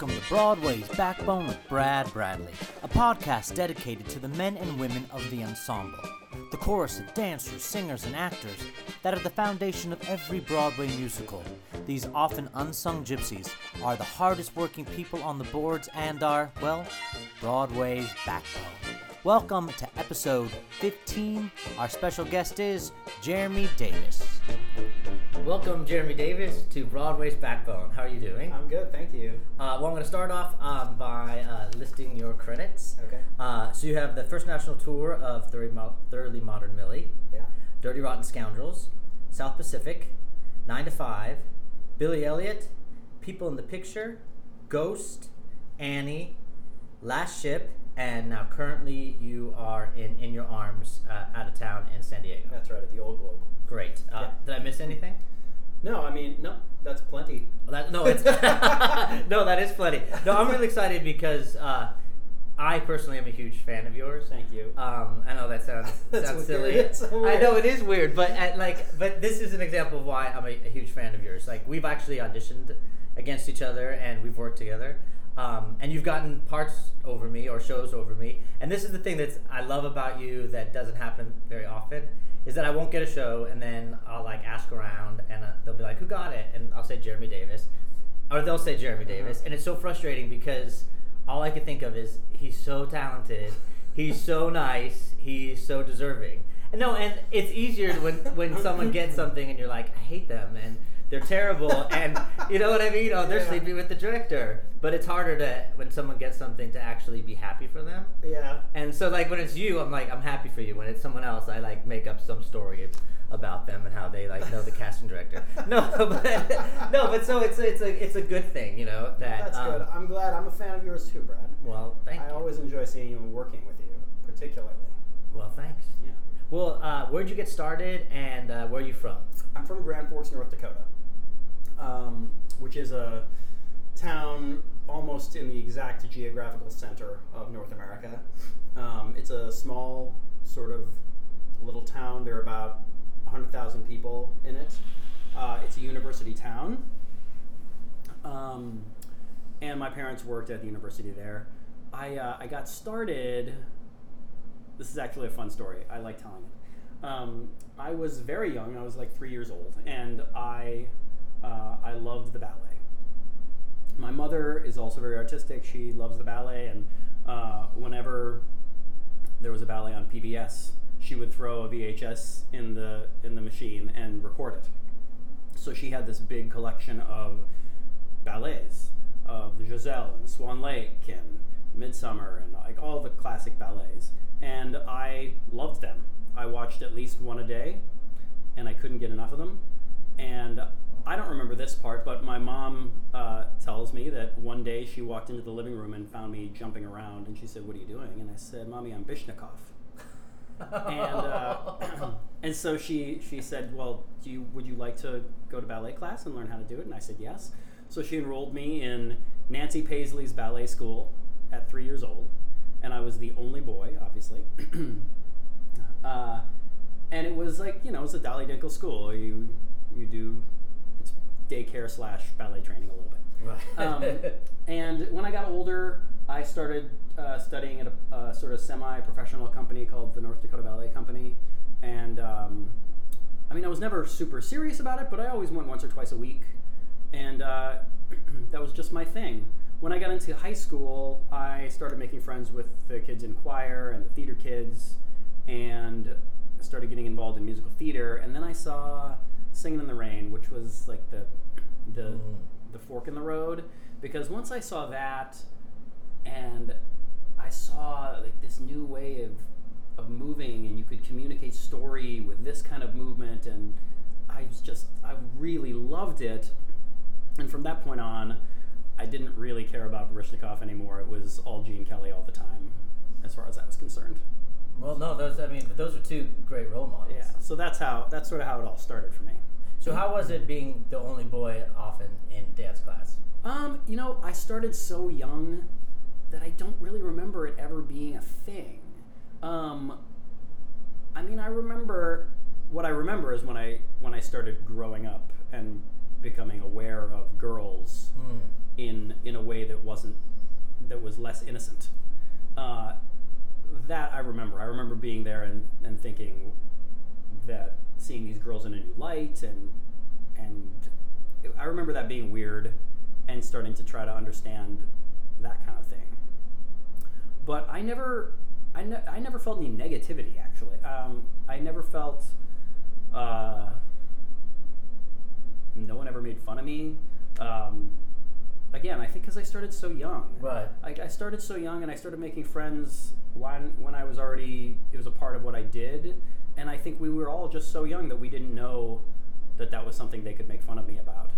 Welcome to Broadway's Backbone with Brad Bradley, a podcast dedicated to the men and women of the ensemble. The chorus of dancers, singers, and actors that are the foundation of every Broadway musical. These often unsung gypsies are the hardest working people on the boards and are, well, Broadway's backbone. Welcome to episode 15. Our special guest is Jeremy Davis. Welcome, Jeremy Davis, to Broadway's Backbone. How are you doing? I'm good, thank you. Uh, well, I'm going to start off um, by uh, listing your credits. Okay. Uh, so you have the first national tour of Thoroughly, Mo- Thoroughly Modern Millie, Yeah. Dirty Rotten Scoundrels, South Pacific, Nine to Five, Billy Elliot, People in the Picture, Ghost, Annie, Last Ship, and now currently you are in In Your Arms, uh, out of town in San Diego. That's right, at the Old Globe. Great. Uh, Yeah. Did I miss anything? No, I mean, no, that's plenty. That, no, it's no, that is plenty. No, I'm really excited because uh, I personally am a huge fan of yours. Thank you. Um, I know that sounds That's sounds silly. So I know it is weird, but at, like, but this is an example of why I'm a, a huge fan of yours. Like, we've actually auditioned against each other and we've worked together. Um, and you've gotten parts over me or shows over me. And this is the thing that I love about you that doesn't happen very often is that I won't get a show and then I'll like ask around and uh, they'll be like, "Who got it?" And I'll say Jeremy Davis, or they'll say Jeremy Davis, and it's so frustrating because all I can think of is he's so talented, he's so nice, he's so deserving. And no, and it's easier when when someone gets something and you're like, I hate them and they're terrible, and you know what I mean? Oh, they're Yeah. sleeping with the director. But it's harder to when someone gets something to actually be happy for them. Yeah. And so, like when it's you, I'm like, I'm happy for you. When it's someone else, I like make up some story about them and how they like know the casting director. No, but no, but so it's it's a it's a good thing, you know. That That's um, good. I'm glad. I'm a fan of yours too, Brad. Well, thank I you. always enjoy seeing you and working with you, particularly. Well, thanks. Yeah. Well, uh, where'd you get started, and uh, where are you from? I'm from Grand Forks, North Dakota, um, which is a town almost in the exact geographical center of North America. Um, it's a small, sort of little town. There are about 100,000 people in it. Uh, it's a university town. Um, and my parents worked at the university there. I, uh, I got started. This is actually a fun story. I like telling it. Um, I was very young. I was like three years old, and I uh, I loved the ballet. My mother is also very artistic. She loves the ballet, and uh, whenever there was a ballet on PBS, she would throw a VHS in the in the machine and record it. So she had this big collection of ballets of the Giselle and Swan Lake and Midsummer and like all the classic ballets. And I loved them. I watched at least one a day and I couldn't get enough of them. And I don't remember this part, but my mom uh, tells me that one day she walked into the living room and found me jumping around and she said, What are you doing? And I said, Mommy, I'm Baryshnikov and uh, and so she she said, "Well, do you would you like to go to ballet class and learn how to do it?" And I said, "Yes." So she enrolled me in Nancy Paisley's ballet school at three years old, and I was the only boy, obviously. uh, and it was like you know, it was a Dolly Dinkle school. You you do it's daycare slash ballet training a little bit. Um, and when I got older, I started uh, studying at a, a sort of semi-professional company called the North Dakota Ballet Company, and um, I mean, I was never super serious about it, but I always went once or twice a week, and uh, that was just my thing. When I got into high school, I started making friends with the kids in choir and the theater kids, and started getting involved in musical theater. And then I saw Singing in the Rain, which was like the the Mm. the fork in the road because once I saw that and I saw like this new way of of moving and you could communicate story with this kind of movement and I was just I really loved it and from that point on I didn't really care about Baryshnikov anymore it was all Gene Kelly all the time as far as I was concerned well, no, those. I mean, but those are two great role models. yeah so that's how that's sort of how it all started for me So how was it being the only boy often in dance class? Um, you know, I started so young that I don't really remember it ever being a thing. Um, I mean, I remember what I remember is when I when I started growing up and becoming aware of girls Mm. in in a way that wasn't that was less innocent. Uh, that I remember. I remember being there and, and thinking that seeing these girls in a new light and and it, I remember that being weird and starting to try to understand that kind of thing. But I never I, ne- I never felt any negativity actually. Um, I never felt uh, no one ever made fun of me. Um, again, I think because I started so young. Right. I, I started so young, and I started making friends when when I was already it was a part of what I did, and I think we were all just so young that we didn't know that that was something they could make fun of me about.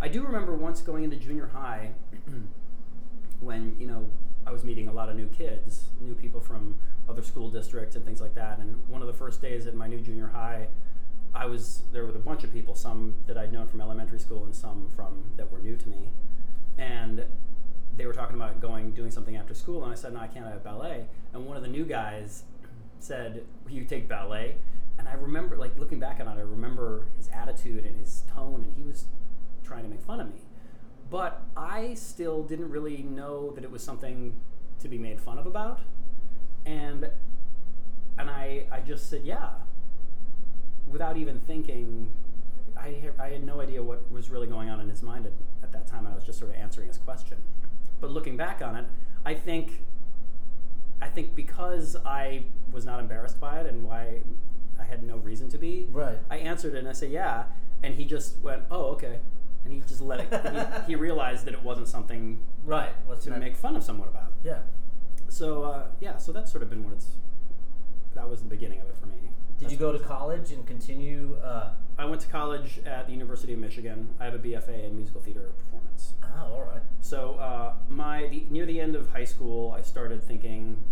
I do remember once going into junior high when you know I was meeting a lot of new kids, new people from other school districts and things like that. And one of the first days at my new junior high, I was there with a bunch of people, some that I'd known from elementary school and some from that were new to me, and they were talking about going doing something after school, and I said, "No, I can't. I have ballet." And one of the new guys said, "You take ballet." And I remember, like looking back on it, I remember his attitude and his tone, and he was trying to make fun of me. But I still didn't really know that it was something to be made fun of about, and and I I just said yeah, without even thinking. I, I had no idea what was really going on in his mind at, at that time. I was just sort of answering his question. But looking back on it, I think I think because I was not embarrassed by it and why I had no reason to be, Right. I answered it and I said yeah, and he just went, oh okay, and he just let it. he, he realized that it wasn't something Right. What's to make fun of someone about. Yeah. So uh, yeah, so that's sort of been what it's. That was the beginning of it for me. Did That's you go to college and continue? Uh, I went to college at the University of Michigan. I have a BFA in musical theater performance. Oh, all right. So uh, my the, near the end of high school, I started thinking,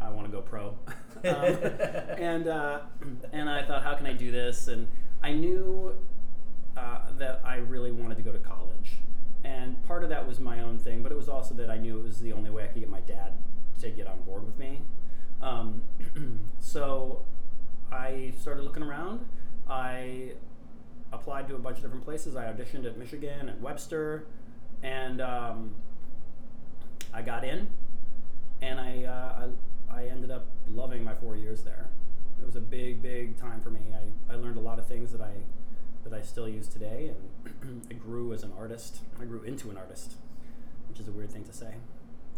I want to go pro, um, and uh, and I thought, how can I do this? And I knew uh, that I really wanted to go to college, and part of that was my own thing, but it was also that I knew it was the only way I could get my dad to get on board with me. Um, so I started looking around. I applied to a bunch of different places. I auditioned at Michigan, at Webster, and um, I got in. And I, uh, I, I ended up loving my four years there. It was a big, big time for me. I, I learned a lot of things that I, that I still use today, and I grew as an artist. I grew into an artist, which is a weird thing to say.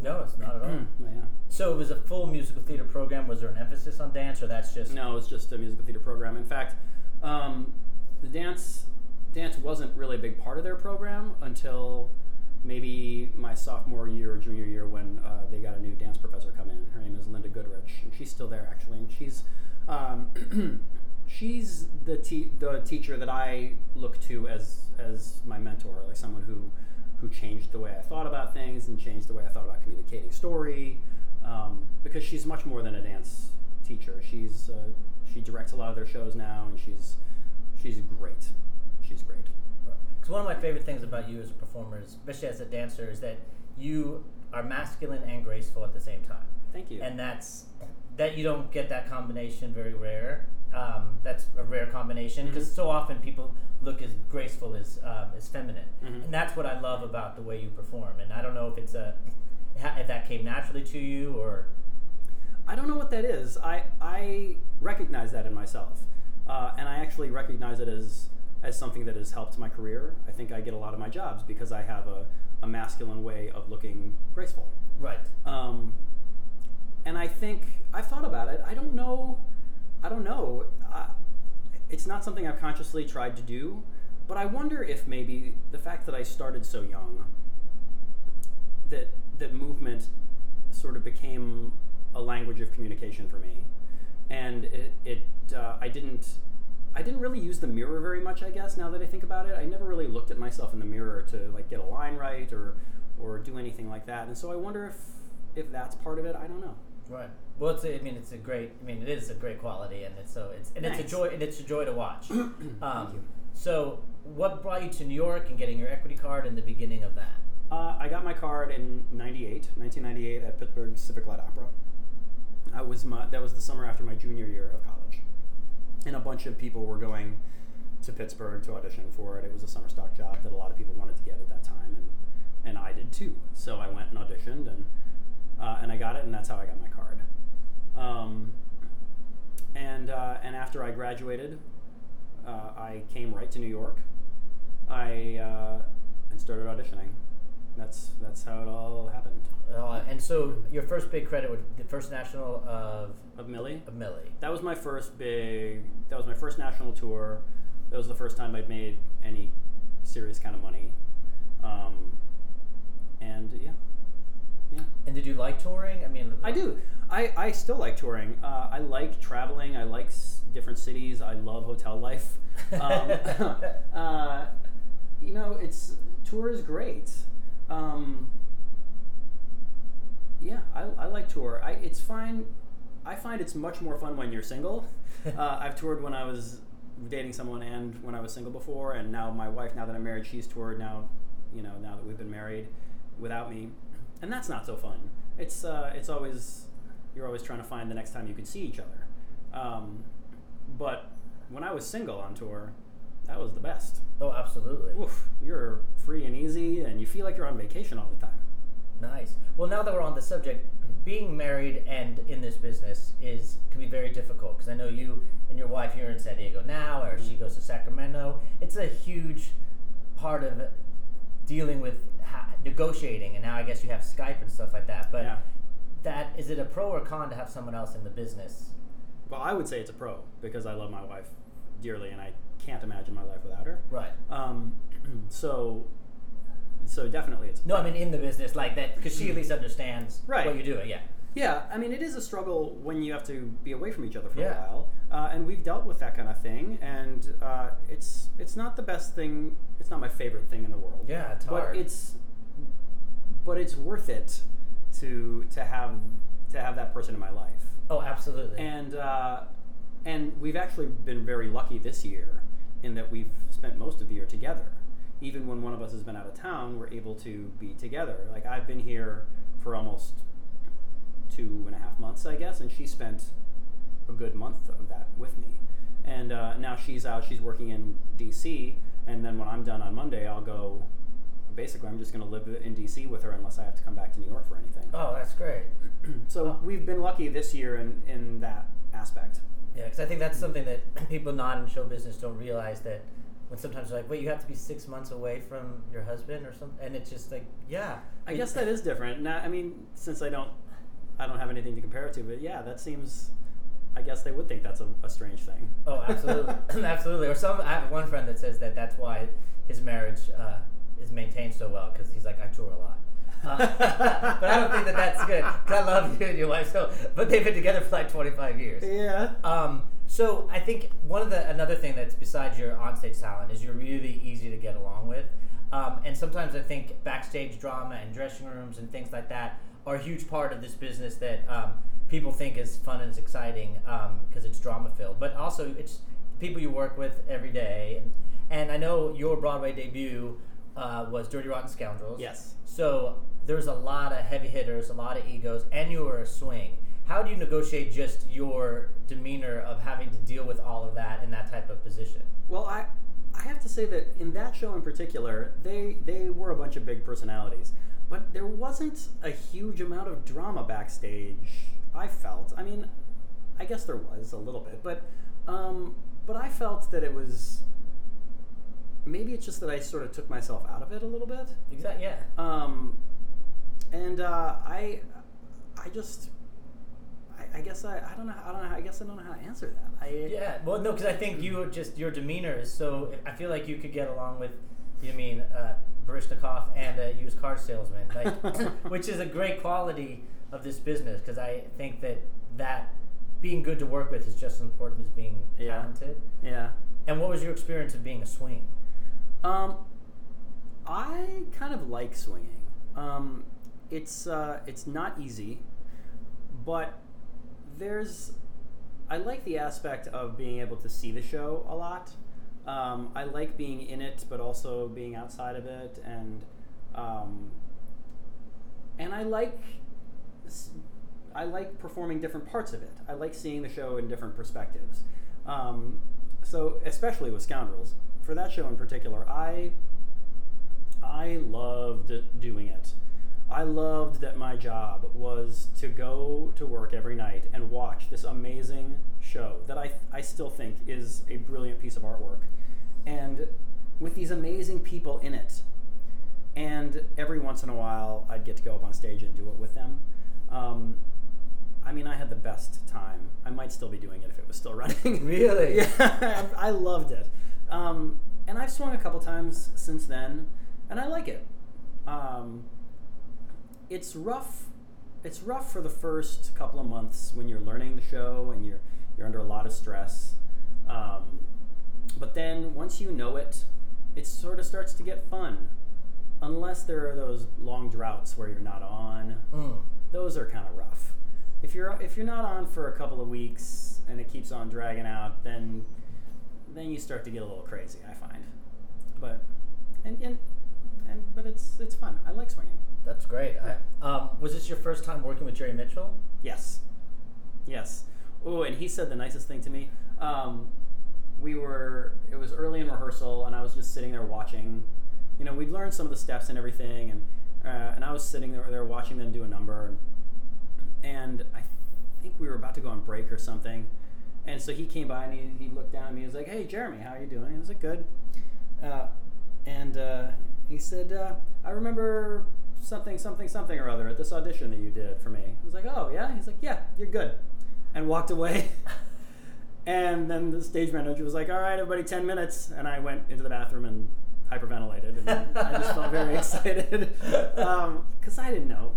No, it's not at all. Yeah. So it was a full musical theater program. Was there an emphasis on dance, or that's just No, it's just a musical theater program. In fact, um, the dance dance wasn't really a big part of their program until maybe my sophomore year or junior year when uh, they got a new dance professor come in. Her name is Linda Goodrich, and she's still there actually. And she's um, she's the te- the teacher that I look to as as my mentor, like someone who who changed the way I thought about things and changed the way I thought about communicating story. Um, because she's much more than a dance teacher. She's uh, she directs a lot of their shows now, and she's she's great. She's great. Because one of my favorite things about you as a performer, especially as a dancer, is that you are masculine and graceful at the same time. Thank you. And that's that you don't get that combination very rare. Um, that's a rare combination because Mhm. so often people look as graceful as um, as feminine, Mhm. and that's what I love about the way you perform. And I don't know if it's a if that came naturally to you or I don't know what that is. I I recognize that in myself, uh, and I actually recognize it as as something that has helped my career. I think I get a lot of my jobs because I have a, a masculine way of looking graceful. right. Um, and I think I've thought about it. I don't know. I don't know. Uh, it's not something I've consciously tried to do, but I wonder if maybe the fact that I started so young, that that movement sort of became a language of communication for me, and it, it uh, I didn't. I didn't really use the mirror very much, I guess. Now that I think about it, I never really looked at myself in the mirror to like get a line right or or do anything like that. And so I wonder if if that's part of it. I don't know. Right. Well, it's a, I mean, it's a great. I mean, it is a great quality, and it's so it's and it's a joy. And it's a joy to watch. Thank um, you. So, what brought you to New York and getting your equity card and the beginning of that? Uh, I got my card in '98, 1998, at Pittsburgh Civic Light Opera. I was my that was the summer after my junior year of college, and a bunch of people were going to Pittsburgh to audition for it. It was a summer stock job that a lot of people wanted to get at that time, and and I did too. So I went and auditioned, and uh, and I got it, and that's how I got my card. Um, and uh, and after I graduated, uh, I came right to New York. I uh, and started auditioning that's that's how it all happened. Uh, and so your first big credit was the first national of Of Millie, of Millie. that was my first big. That was my first national tour. That was the first time I'd made any serious kind of money. Um, and yeah, yeah. And did you like touring? I mean, I do. I, I still like touring. Uh, I like traveling. I like s- different cities. I love hotel life. Um, uh, you know, it's tour is great. Um, yeah, I, I like tour. I it's fine. I find it's much more fun when you're single. Uh, I've toured when I was dating someone and when I was single before, and now my wife. Now that I'm married, she's toured. Now, you know, now that we've been married, without me, and that's not so fun. It's uh, it's always you're always trying to find the next time you can see each other. Um, but when I was single on tour, that was the best. Oh, absolutely. Oof, you're free and easy, and you feel like you're on vacation all the time. Nice. Well, now that we're on the subject, being married and in this business is can be very difficult because I know you and your wife you're in San Diego now, or she goes to Sacramento. It's a huge part of dealing with ha- negotiating, and now I guess you have Skype and stuff like that. But Yeah. that is it a pro or con to have someone else in the business? Well, I would say it's a pro because I love my wife dearly, and I can't imagine my life without her. Right. Um, so, so definitely it's No. I mean in the business like that because she at least understands Right. what you're doing. Yeah. Yeah, I mean, it is a struggle when you have to be away from each other for Yeah. a while, uh, and we've dealt with that kind of thing. And uh, it's it's not the best thing. It's not my favorite thing in the world. Yeah, it's but hard. it's but it's worth it to to have to have that person in my life. Oh, absolutely. And uh, and we've actually been very lucky this year in that we've spent most of the year together. Even when one of us has been out of town, we're able to be together. Like I've been here for almost two and a half months, I guess, and she spent a good month of that with me. And uh, now she's out; she's working in D.C. And then when I'm done on Monday, I'll go. Basically, I'm just going to live in D.C. with her unless I have to come back to New York for anything. oh, that's great. so Oh. we've been lucky this year in in that aspect. Yeah, because I think that's something that people not in show business don't realize that when sometimes they're like, wait, you have to be six months away from your husband or something, and it's just like, yeah. I guess that is different. Now, I mean, since I don't, I don't have anything to compare it to, but yeah, that seems. I guess they would think that's a, a strange thing. Oh, absolutely, absolutely. Or some. I have one friend that says that that's why his marriage uh, is maintained so well because he's like, I tour a lot. Uh, but I don't think that that's good. 'cause I love you and your wife, so but they've been together for like 25 years. Yeah. Um, so I think one of the another thing that's besides your onstage talent is you're really easy to get along with, um, and sometimes I think backstage drama and dressing rooms and things like that are a huge part of this business that um, people think is fun and is exciting because it's drama filled, but also it's people you work with every day. And, and I know your Broadway debut uh, was Dirty Rotten Scoundrels. Yes. So there's a lot of heavy hitters, a lot of egos, and you were a swing. How do you negotiate just your demeanor of having to deal with all of that in that type of position? Well, I I have to say that in that show in particular, they they were a bunch of big personalities, but there wasn't a huge amount of drama backstage. I felt. I mean, I guess there was a little bit, but um, but I felt that it was. Maybe it's just that I sort of took myself out of it a little bit. Exactly. Yeah. Um, and uh, I, I just, I, I guess I, I don't know, I don't know, I guess I don't know how to answer that. I, Yeah. Well, no, because I think you just your demeanor is so. I feel like you could get along with, you mean, uh, Baryshnikov and a used car salesman, like, which is a great quality of this business. Because I think that that being good to work with is just as important as being Yeah. talented. yeah. And what was your experience of being a swing? Um, I kind of like swinging. Um, it's uh, it's not easy, but there's I like the aspect of being able to see the show a lot. Um, I like being in it, but also being outside of it, and um, and I like I like performing different parts of it. I like seeing the show in different perspectives. Um, so especially with Scoundrels, for that show in particular, I I loved doing it. I loved that my job was to go to work every night and watch this amazing show that I, I still think is a brilliant piece of artwork. And with these amazing people in it. And every once in a while, I'd get to go up on stage and do it with them. Um, I mean, I had the best time. I might still be doing it if it was still running. Really? yeah, I loved it. Um, and I've swung a couple times since then, and I like it. Um, it's rough. It's rough for the first couple of months when you're learning the show and you're you're under a lot of stress. Um, but then once you know it, it sort of starts to get fun. Unless there are those long droughts where you're not on, Mm. those are kind of rough. If you're if you're not on for a couple of weeks and it keeps on dragging out, then then you start to get a little crazy. I find, but and and, and but it's it's fun. I like swinging. That's great. I, um, was this your first time working with Jerry Mitchell? Yes. Yes. Oh, and he said the nicest thing to me. Um, we were, it was early in rehearsal, and I was just sitting there watching. You know, we'd learned some of the steps and everything, and uh, and I was sitting there, there watching them do a number, and, and I think we were about to go on break or something. And so he came by and he, he looked down at me. He was like, "Hey, Jeremy, how are you doing?" I was like, "Good." Uh, and uh, he said, uh, "I remember something, something, something or other at this audition that you did for me." I was like, "Oh, yeah." He's like, "Yeah, you're good," and walked away. and then the stage manager was like, "All right, everybody, ten minutes," and I went into the bathroom and hyperventilated, and I just felt very excited um, because I didn't know.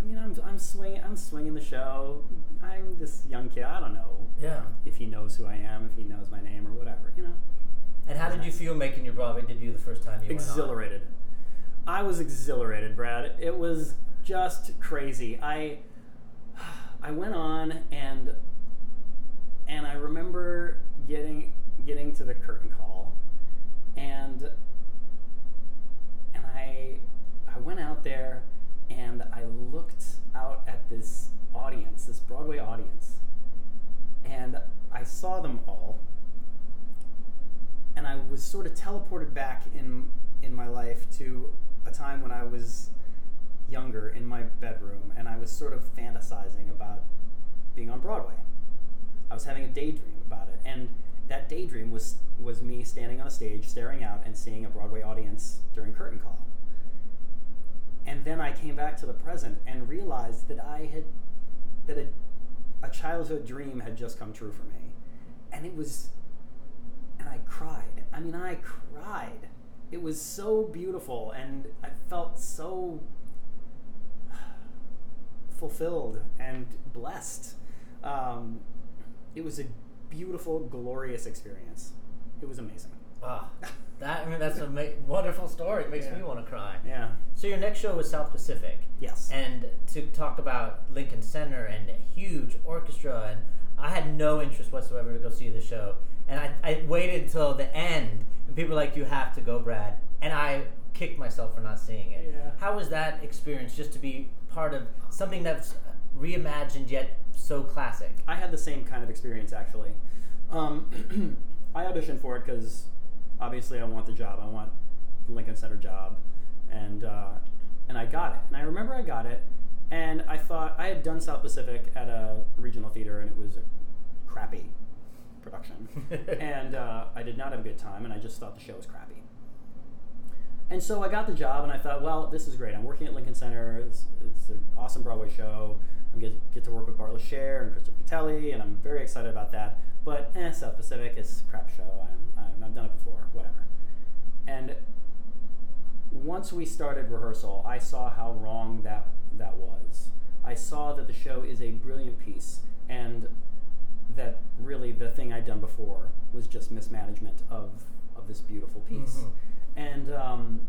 I mean, I'm I'm swinging, I'm swinging the show. I'm this young kid. I don't know Yeah. if he knows who I am, if he knows my name or whatever, you know. And how did you feel making your Broadway debut the first time you went exhilarated. I was exhilarated, Brad. It was just crazy. I I went on and and I remember getting getting to the curtain call and and I I went out there and I looked out at this audience, this Broadway audience, and I saw them all and I was sort of teleported back in in my life to time when I was younger in my bedroom, and I was sort of fantasizing about being on Broadway. I was having a daydream about it, and that daydream was was me standing on a stage, staring out, and seeing a Broadway audience during curtain call. And then I came back to the present and realized that I had that a, a childhood dream had just come true for me, and it was and I cried. I mean, I cried. It was so beautiful, and I felt so fulfilled and blessed. Um, it was a beautiful, glorious experience. It was amazing. Wow. That I mean that's a ma- wonderful story. It makes Yeah. me want to cry. Yeah. So your next show was South Pacific. Yes. And to talk about Lincoln Center and a huge orchestra, and I had no interest whatsoever to go see the show. And I, I waited until the end, and people were like, "You have to go, Brad." And I kicked myself for not seeing it. Yeah. How was that experience? Just to be part of something that's reimagined yet so classic. I had the same kind of experience actually. Um, I auditioned for it because obviously I want the job. I want the Lincoln Center job, and uh, and I got it. And I remember I got it, and I thought I had done South Pacific at a regional theater, and it was crappy production, and uh, I did not have a good time, and I just thought the show was crappy. And so I got the job, and I thought, well, this is great. I'm working at Lincoln Center. It's, it's an awesome Broadway show. I'm get get to work with Bart Sher and Christopher Gattelli, and I'm very excited about that. But eh, South Pacific is a crap show. I'm, I'm, I've done it before, whatever. And once we started rehearsal, I saw how wrong that that was. I saw that the show is a brilliant piece, and that really the thing I'd done before was just mismanagement of of this beautiful piece. Mhm. And um,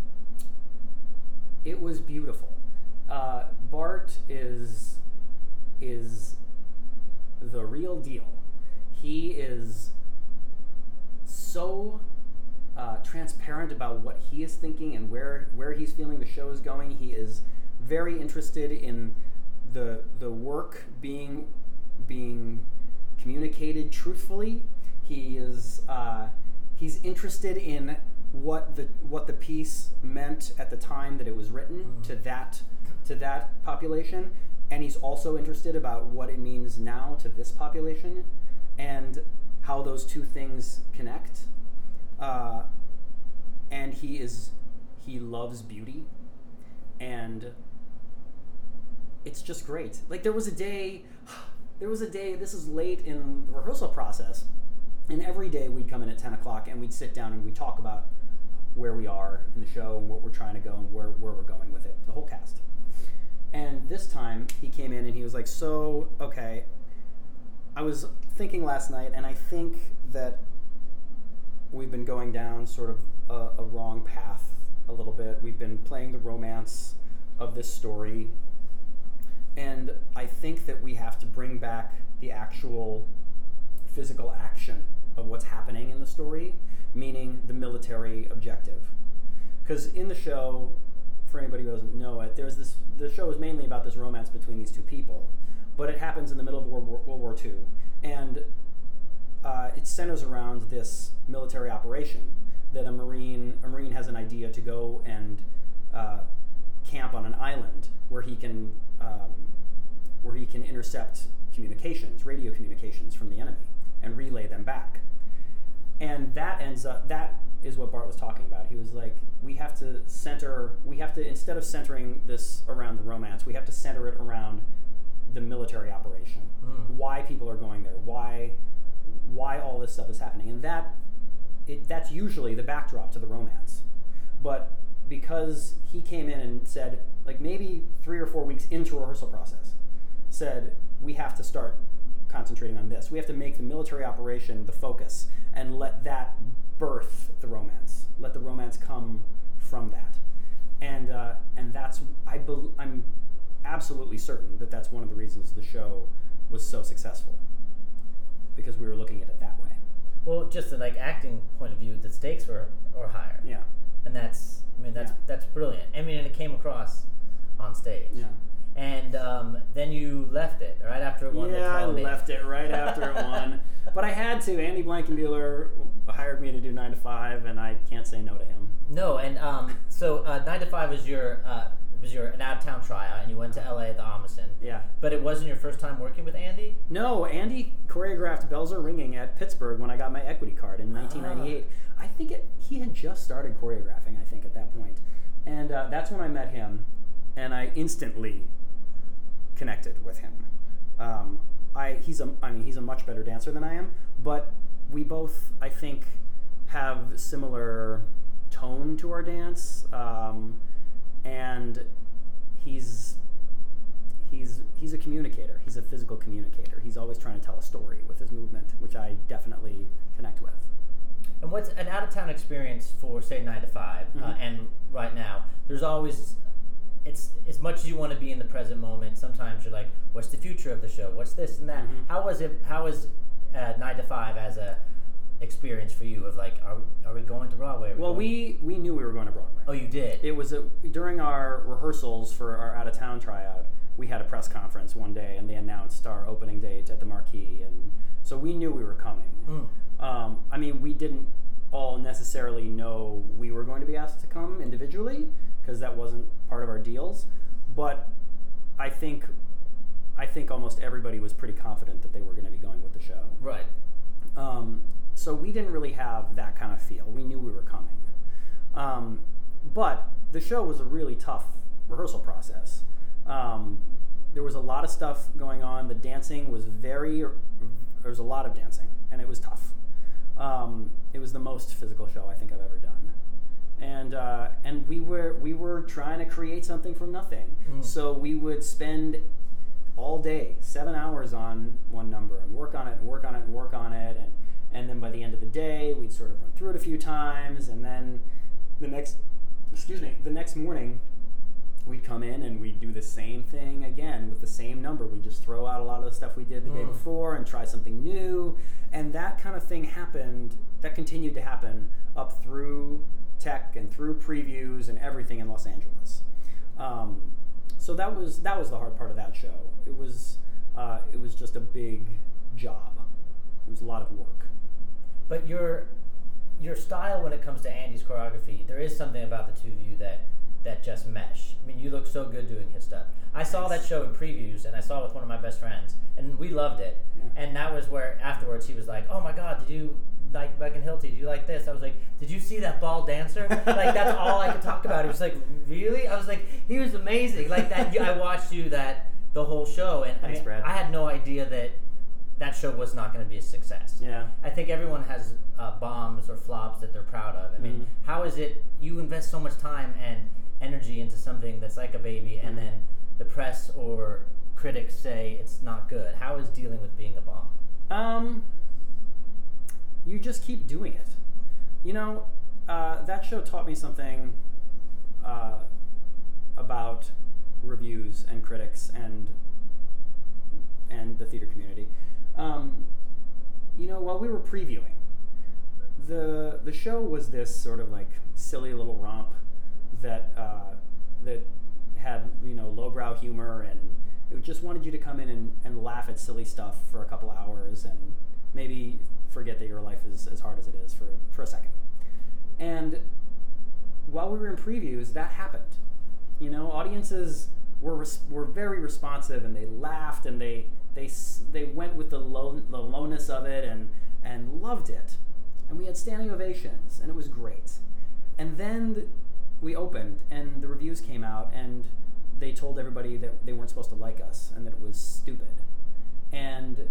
it was beautiful. Uh, Bart is is the real deal. He is so uh, transparent about what he is thinking and where where he's feeling the show is going. He is very interested in the the work being being communicated truthfully. He is uh, he's interested in what the what the piece meant at the time that it was written Mhm. to that to that population, and he's also interested about what it means now to this population, and how those two things connect. Uh, and he is he loves beauty, and it's just great. Like there was a day, there was a day. This is late in the rehearsal process, and every day we'd come in at ten o'clock and we'd sit down and we'd talk about where we are in the show and what we're trying to go and where, where we're going with it, the whole cast. And this time he came in and he was like, So, okay, I was thinking last night, and I think that we've been going down sort of a, a wrong path a little bit. We've been playing the romance of this story, and I think that we have to bring back the actual physical action of what's happening in the story, meaning the military objective. Because in the show, for anybody who doesn't know it, there's this. The show is mainly about this romance between these two people, but it happens in the middle of World War, World War II, and uh, it centers around this military operation that a marine a marine has an idea to go and uh, camp on an island where he can um, where he can intercept communications, radio communications from the enemy, and relay them back. And that ends up that is what Bart was talking about. He was like, we have to center, we have to instead of centering this around the romance, we have to center it around the military operation. Mm. Why people are going there, why why all this stuff is happening, and that it, that's usually the backdrop to the romance. But because he came in and said, like maybe three or four weeks into rehearsal process, said we have to start concentrating on this. We have to make the military operation the focus and let that birth the romance. Let the romance come from that. And uh, and that's I bel I'm absolutely certain that that's one of the reasons the show was so successful because we were looking at it that way. Well, just the like acting point of view, the stakes were were higher. Yeah. And that's I mean that's Yeah. that's brilliant. I mean, and it came across on stage. Yeah. And um, then you left it right after it won the Yeah, I left it right after it won, but I had to. Andy Blankenbuehler hired me to do nine to five, and I can't say no to him. No, and um, so uh, nine to five is your uh, was your an out of town tryout, and you went to L.A. at the Ahmanson. Yeah. But it wasn't your first time working with Andy. No, Andy choreographed Bells Are Ringing at Pittsburgh when I got my equity card in 1998. I think it, he had just started choreographing, I think, at that point. And uh, that's when I met him, and I instantly connected with him. Um, I, he's a, I mean, he's a much better dancer than I am, but we both, I think, have similar tone to our dance, um, and he's he's he's a communicator. He's a physical communicator. He's always trying to tell a story with his movement, which I definitely connect with. And what's an out of town experience for say nine to 5 uh, Mhm. and right now? There's always it's as much as you want to be in the present moment. Sometimes you're like, what's the future of the show? What's this and that? Mhm. How was it? How was uh, nine to five as a experience for you? Of like, are we, are we going to Broadway? Well, going- we we knew we were going to Broadway. oh you did. It was a, during our rehearsals for our out of town tryout. We had a press conference one day, and they announced our opening date at the Marquis, and so we knew we were coming. Mm. Um, I mean, we didn't all necessarily know we were going to be asked to come individually because that wasn't part of our deals. But I think, I think almost everybody was pretty confident that they were going to be going with the show. Right. Um, so we didn't really have that kind of feel. We knew we were coming. Um, but the show was a really tough rehearsal process. Um, there was a lot of stuff going on. The dancing was very, there was a lot of dancing, and it was tough. Um, it was the most physical show I think I've ever done. And, uh, and we were we were trying to create something from nothing. Mm. So we would spend all day, seven hours on one number, and work on it, and work on it, and work on it, and and then by the end of the day, we'd sort of run through it a few times, and then the next, excuse me, the next morning, we'd come in and we'd do the same thing again with the same number. We'd just throw out a lot of the stuff we did the day Mm. before and try something new, and that kind of thing happened. That continued to happen up through tech and through previews and everything in Los Angeles. Um, so that was that was the hard part of that show. It was uh, it was just a big job. It was a lot of work. But your your style when it comes to Andy's choreography, there is something about the two of you that that just mesh. I mean, you look so good doing his stuff. I saw that show in previews, and I saw it with one of my best friends, and we loved it. Yeah. And that was where afterwards he was like, "Oh my God, did you like Megan Hilty? Did you like this?" I was like, "Did you see that ball dancer?" like that's all I could talk about. He was like, "Really?" I was like, "He was amazing." Like that. I watched you that the whole show, and I, mean. I had no idea that that show was not going to be a success. Yeah. I think everyone has uh, bombs or flops that they're proud of. I mean, Mhm. how is it you invest so much time and energy into something that's like a baby, and Mhm. then the press or critics say it's not good? How is dealing with being a bomb? Um, you just keep doing it. You know, uh, that show taught me something uh, about reviews and critics and and the theater community. Um, you know, while we were previewing, the the show was this sort of like silly little romp that uh, that had you know lowbrow humor and it just wanted you to come in and, and laugh at silly stuff for a couple hours and maybe forget that your life is as hard as it is for for a second. And while we were in previews, that happened. You know, audiences were res- were very responsive and they laughed and they they they went with the low the lowness of it and and loved it. And we had standing ovations and it was great. And then th- we opened and the reviews came out and they told everybody that they weren't supposed to like us and that it was stupid. And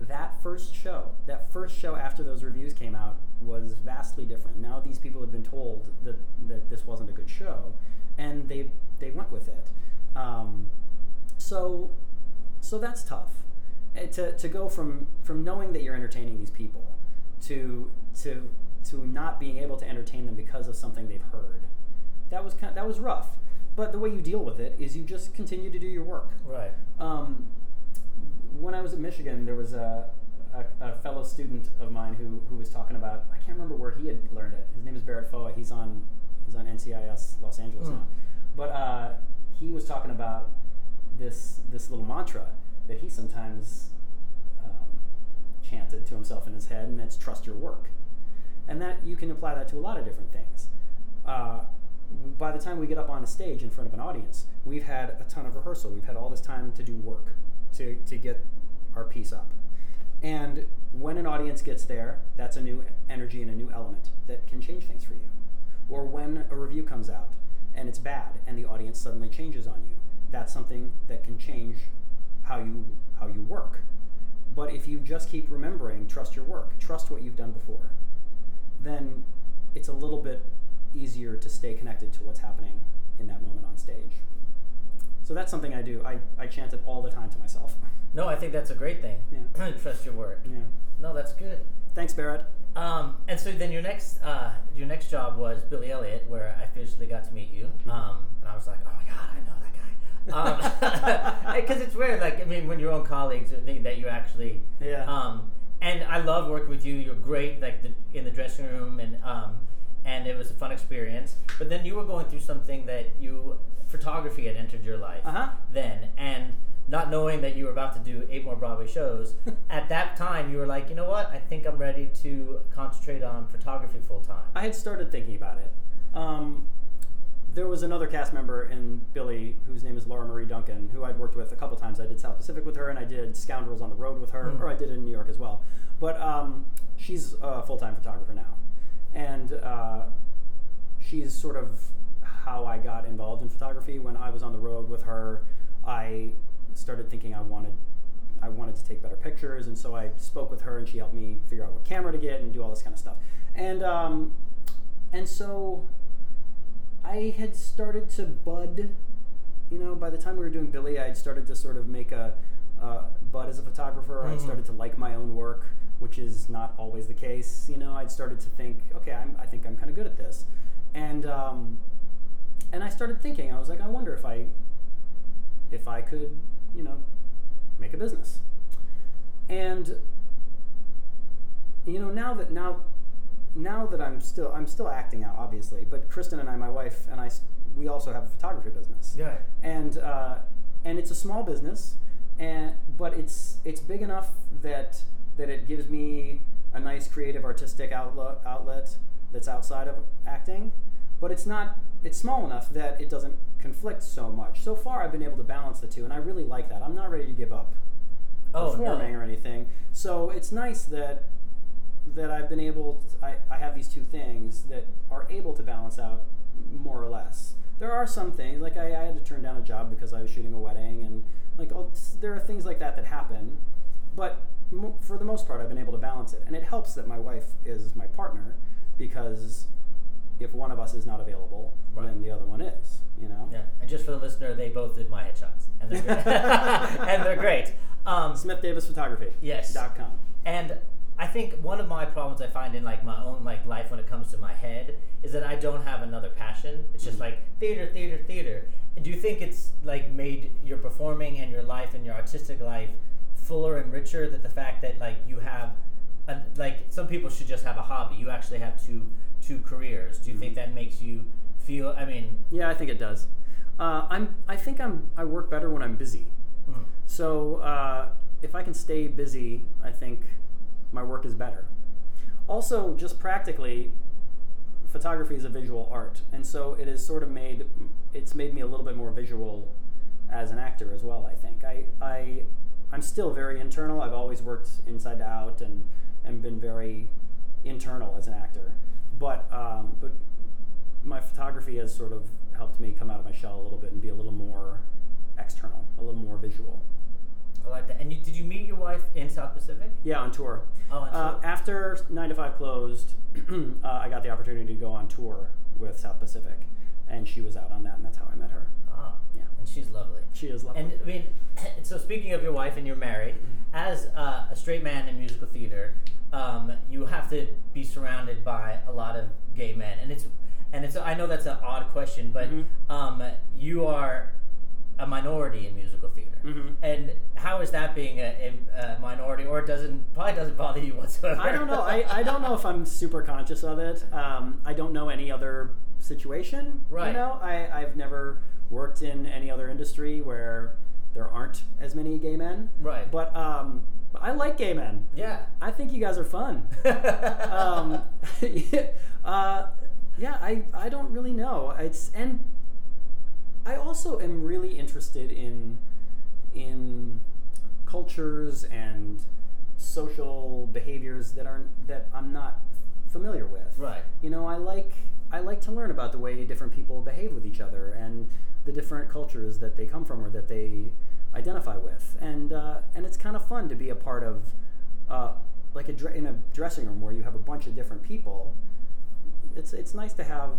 that first show, that first show after those reviews came out, was vastly different. Now these people had been told that, that this wasn't a good show, and they they went with it. Um, so so that's tough. Eh, to, to go from from knowing that you're entertaining these people to to to not being able to entertain them because of something they've heard. That was kind that was rough. But the way you deal with it is you just continue to do your work. Right. Um, when I was at Michigan, there was a, a, a fellow student of mine who, who was talking about I can't remember where he had learned it. His name is Barrett Foa. He's on he's on NCIS Los Angeles Mm. now, but uh, he was talking about this this little mantra that he sometimes um, chanted to himself in his head, and that's trust your work, and that you can apply that to a lot of different things. Uh, by the time we get up on a stage in front of an audience, we've had a ton of rehearsal. We've had all this time to do work to, to get our piece up. And when an audience gets there, that's a new energy and a new element that can change things for you. Or when a review comes out and it's bad and the audience suddenly changes on you, that's something that can change how you how you work. But if you just keep remembering, trust your work, trust what you've done before, then it's a little bit easier to stay connected to what's happening in that moment on stage. So that's something I do. I, I chant it all the time to myself. No, I think that's a great thing. Yeah. Trust your work. yeah. No, that's good. Thanks, Barrett. Um, and so then your next uh, your next job was Billy Elliot, where I officially got to meet you. Mm-hmm. Um, and I was like, oh my god, I know that Because it's weird, like I mean, when your own colleagues think that you actually. Yeah. Um, and I love working with you. You're great, like the, in the dressing room, and um, and it was a fun experience. But then you were going through something that you photography had entered your life Uh-huh. then, and not knowing that you were about to do eight more Broadway shows, at that time you were like, you know what? I think I'm ready to concentrate on photography full time. I had started thinking about it. Um, there was another cast member in Billy whose name is Laura Marie Duncan, who I'd worked with a couple times. I did South Pacific with her, and I did Scoundrels on the Road with her, Mhm. or I did it in New York as well. But um, she's a full time photographer now. And uh, she's sort of how I got involved in photography. When I was on the road with her, I started thinking I wanted I wanted to take better pictures, and so I spoke with her, and she helped me figure out what camera to get and do all this kind of stuff. And um, and so I had started to bud. You know, by the time we were doing Billy, I had started to sort of make a uh, bud as a photographer. I'd Mhm. started to like my own work, which is not always the case. You know, I'd started to think, okay, I'm, I think I'm kind of good at this, and um, and I started thinking, I was like, I wonder if I if I could, you know, make a business. And you know, now that now now that I'm still I'm still acting out, obviously, but Kristen and I, my wife and I, we also have a photography business Yeah. and uh, and it's a small business, and but it's it's big enough that that it gives me a nice creative artistic outlet outlet that's outside of acting, but it's not it's small enough that it doesn't conflict so much. So far, I've been able to balance the two, and I really like that. I'm not ready to give up Oh, performing no. or anything. So it's nice that that I've been able. To, I I have these two things that are able to balance out more or less. There are some things like I, I had to turn down a job because I was shooting a wedding, and like all, there are things like that that happen. But for the most part, I've been able to balance it, and it helps that my wife is my partner because if one of us is not available, Right. then the other one is. You know. Yeah, and just for the listener, they both did my headshots, and they're great. and they're great. Um, Smith Davis Photography. Yes. Dot com. and I think one of my problems I find in like my own like life when it comes to my head is that I don't have another passion. It's just Mhm. like theater, theater, theater. Do you think it's like made your performing and your life and your artistic life fuller and richer that the fact that like you have a, like some people should just have a hobby. You actually have two two careers. Do you think that makes you feel I mean, Yeah, I think it does. Uh, I'm. I think I'm. I work better when I'm busy. mm, So uh, if I can stay busy, I think my work is better. Also, just practically, photography is a visual art, and so it has sort of made it's made me a little bit more visual as an actor as well. I think I I I'm still very internal. I've always worked inside to out and and been very internal as an actor, but um, but my photography has sort of helped me come out of my shell a little bit and be a little more external, a little more visual. I like that. And you, did you meet your wife in South Pacific? Yeah, on tour. Oh, on Uh, after Nine to Five closed, uh, I got the opportunity to go on tour with South Pacific, and she was out on that, and that's how I met her. Ah, Yeah. and she's lovely. She is lovely. And I mean, so speaking of your wife and you're married, as uh, a straight man in musical theater, um, you have to be surrounded by a lot of gay men, and it's and it's. I know that's an odd question, but Mhm. um, you are a minority in musical theater. And how is that being a, a, a minority, or it doesn't probably doesn't bother you whatsoever? I don't know. I, I don't know if I'm super conscious of it. Um, I don't know any other situation. Right. You know, I, I've never worked in any other industry where there aren't as many gay men. Right. But um, but I like gay men. yeah. I think you guys are fun. um, uh, yeah, I, I don't really know. It's and I also am really interested in in cultures and social behaviors that aren't that I'm not familiar with. Right. You know, I like I like to learn about the way different people behave with each other and the different cultures that they come from or that they identify with, and uh, and it's kind of fun to be a part of uh, like a dre- in a dressing room where you have a bunch of different people. It's it's nice to have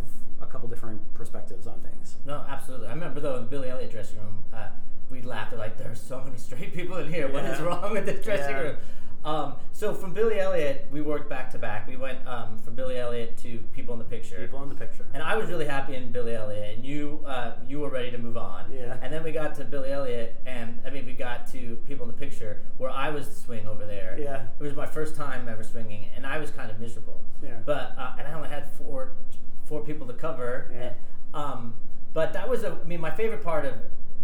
a couple different perspectives on things. No, absolutely. I remember though in the Billy Elliot dressing room, uh, we laughed at like there's so many straight people in here. What is wrong with this dressing Yeah. room? Um, so from Billy Elliot, we worked back to back. We went um, from Billy Elliot to People in the Picture. People in the picture. And I was really happy in Billy Elliot, and you uh, you were ready to move on. Yeah. And then we got to Billy Elliot, and I mean we got to People in the Picture, where I was the swing over there. Yeah. It was my first time ever swinging, and I was kind of miserable. Yeah. But uh, and I only had four four people to cover. Yeah. Um, but that was a. I mean, my favorite part of